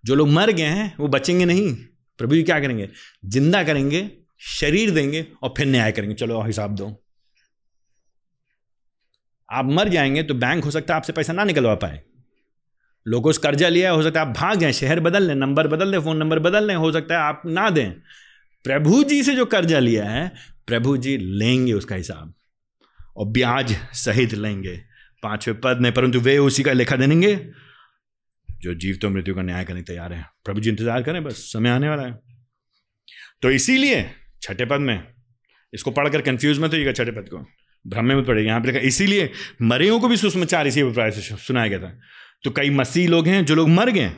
जो लोग मर गए हैं, वो बचेंगे नहीं, प्रभु जी क्या करेंगे? ज़िंदा करेंगे, शरीर देंगे और फिर न्याय करेंगे। चलो हिसाब दो। आप मर जाएँगे तो बैंक हो सकता है आपसे पैसा ना निकलवा पाए। लोगों से कर्जा लिया हो सकता है आप भाग जाए, शहर बदल लें, नंबर बदल लें, फ़ोन नंबर बदल लें, हो सकता है आप ना दें। प्रभु जी से जो कर्जा लिया है प्रभु जी लेंगे उसका हिसाब और ब्याज सहित लेंगे। पाँचवें पद में, परंतु वे उसी का लेखा देंगे जो जीव तो मृत्यु का न्याय करने तैयार है। प्रभु जी इंतज़ार करें, बस समय आने वाला है। तो इसीलिए छठे पद में, इसको पढ़कर कंफ्यूज मत होइएगा छठे पद को। भ्रम में पड़ेगा यहाँ पर लिखा, इसीलिए मरियों को भी सुषमाचार इसी अभिप्राय से सुनाया गया था। तो कई मसीह लोग हैं जो लोग मर गए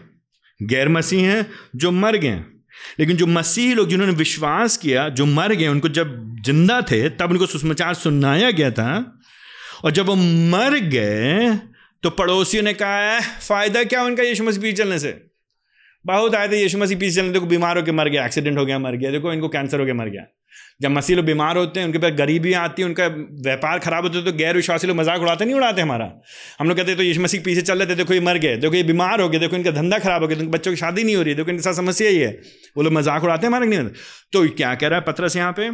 गैर मसीह हैं जो मर गए लेकिन जो मसीह लोग जिन्होंने विश्वास किया, जो मर गए, उनको जब ज़िंदा थे, तब उनको सुषमाचार सुनाया गया था। और जब वो मर गए तो पड़ोसियों ने कहा है फ़ायदा क्या उनका यीशु मसीह पीछे चलने से? बहुत आए थे, यीशु मसीह पीछे चलने, देखो बीमार होकर मर गया एक्सीडेंट हो गया, मर गया, देखो इनको कैंसर हो गया, मर गया। जब मसीह लोग बीमार होते हैं, उनके पास गरीबी आती है, उनका व्यापार खराब होता है तो गैर विश्वासी लोग मज़ाक उड़ाते नहीं उड़ाते हमारा? हम लोग कहते हैं तो यीशु मसीह पीछे चल रहे थे, देखो ये मर गए, देखो ये बीमार हो गए, देखो इनका धंधा खराब हो गया तो बच्चों की शादी नहीं हो रही है, देखो इनके साथ समस्या ही है। वो लोग मज़ाक उड़ाते हैं हमारे नहीं तो क्या कह रहा है पत्रस यहाँ पे?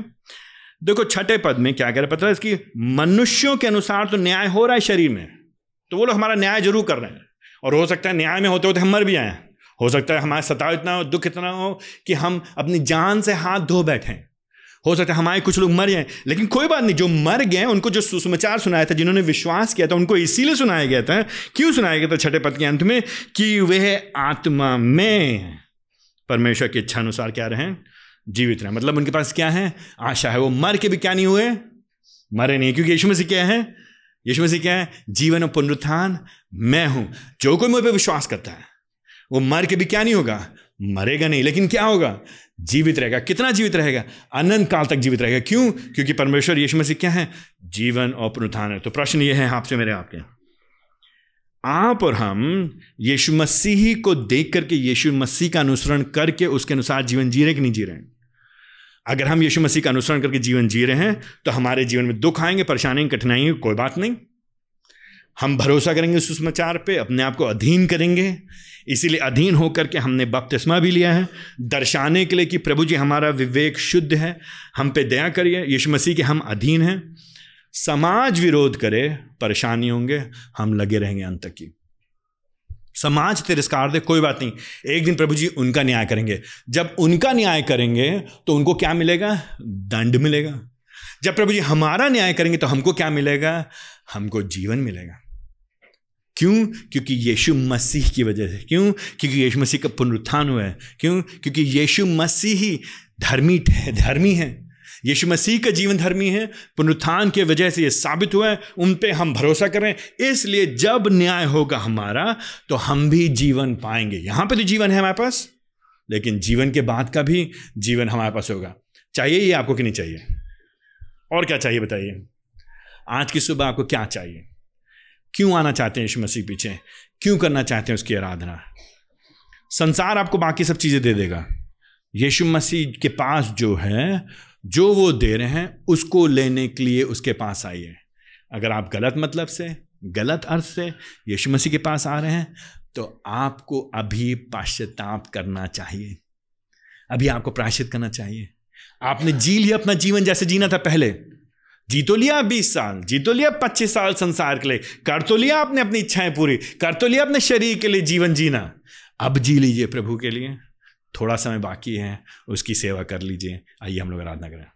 देखो, छठे पद में क्या कह रहा है पत्रस की मनुष्यों के अनुसार तो न्याय हो रहा है शरीर में तो वो लोग हमारा न्याय ज़रूर कर रहे हैं। और हो सकता है न्याय में होते होते हम मर भी आए हो सकता है हमारा सताव इतना हो, दुख इतना हो कि हम अपनी जान से हाथ धो बैठे। हो सकता है हमारे कुछ लोग मर जाए। लेकिन कोई बात नहीं, जो मर गए उनको जो सुसमाचार सुनाया था, जिन्होंने विश्वास किया था, उनको इसीलिए सुनाया गया था। क्यों सुनाया गया था छठे पद के अंत में? कि वह आत्मा में परमेश्वर की इच्छा अनुसार क्या रहे? जीवित रहे। मतलब उनके पास क्या है? आशा है। वो मर के भी क्या नहीं हुए? मरे नहीं। क्योंकि यीशु मसीह क्या है? यीशु मसीह क्या है? जीवन और पुनरुत्थान मैं हूँ। जो कोई मुझ पर विश्वास करता है, वो मर के भी क्या नहीं होगा? मरेगा नहीं। लेकिन क्या होगा? जीवित रहेगा। कितना जीवित रहेगा? अनंत काल तक जीवित रहेगा। क्यों? क्योंकि परमेश्वर यीशु मसीह क्या है? जीवन और पुनरुत्थान है। तो प्रश्न ये है आपसे, मेरे आपके। आप और हम यीशु मसीह को देख करके यीशु मसीह का अनुसरण करके उसके अनुसार जीवन जी रहे कि नहीं जी रहे हैं? अगर हम यीशु मसीह का अनुसरण करके जीवन जी रहे हैं तो हमारे जीवन में दुख आएँगे, परेशानी कठिनाई कोई बात नहीं। हम भरोसा करेंगे सुसमाचार पे, अपने आप को अधीन करेंगे। इसीलिए अधीन होकर के हमने बपतिस्मा भी लिया है। दर्शाने के लिए कि प्रभु जी हमारा विवेक शुद्ध है, हम पे दया करिए, यीशु मसीह के हम अधीन हैं। समाज विरोध करे, परेशानी होंगे, हम लगे रहेंगे अंत तक की। समाज तिरस्कार दे कोई बात नहीं। एक दिन प्रभु जी उनका न्याय करेंगे। जब उनका न्याय करेंगे तो उनको क्या मिलेगा? दंड मिलेगा। जब प्रभु जी हमारा न्याय करेंगे तो हमको क्या मिलेगा? हमको जीवन मिलेगा। क्यों? क्योंकि यीशु मसीह की वजह से। क्यों? क्योंकि यीशु मसीह का पुनरुत्थान हुआ है। क्यों? क्योंकि यीशु मसीह ही धर्मी धर्मी है। यीशु मसीह का जीवन धर्मी है। पुनरुत्थान की वजह से ये साबित हुआ है। उन पे हम भरोसा करें इसलिए जब न्याय होगा हमारा तो हम भी जीवन पाएँगे। यहाँ पे तो जीवन है हमारे पास। लेकिन जीवन के बाद का भी जीवन हमारे पास होगा। चाहिए ये आपको कि नहीं चाहिए? और क्या चाहिए बताइए? आज की सुबह आपको क्या चाहिए? क्यों आना चाहते हैं यीशु मसीह पीछे? क्यों करना चाहते हैं उसकी आराधना? संसार आपको बाकी सब चीज़ें दे देगा। यीशु मसीह के पास जो है, जो वो दे रहे हैं, उसको लेने के लिए उसके पास आइए। अगर आप गलत मतलब से, गलत अर्थ से यीशु मसीह के पास आ रहे हैं तो आपको अभी पाश्चाताप करना चाहिए। अभी आपको प्राश्चित करना चाहिए। आपने जी लिया अपना जीवन जैसे जीना था पहले। जी तो लिया बीस साल, जी तो लिया पच्चीस साल संसार के लिए, कर तो लिया आपने अपनी इच्छाएँ पूरी, कर तो लिया अपने शरीर के लिए जीवन जीना। अब जी लीजिए प्रभु के लिए, थोड़ा समय बाकी है, उसकी सेवा कर लीजिए, आइए हम लोग आराधना करें।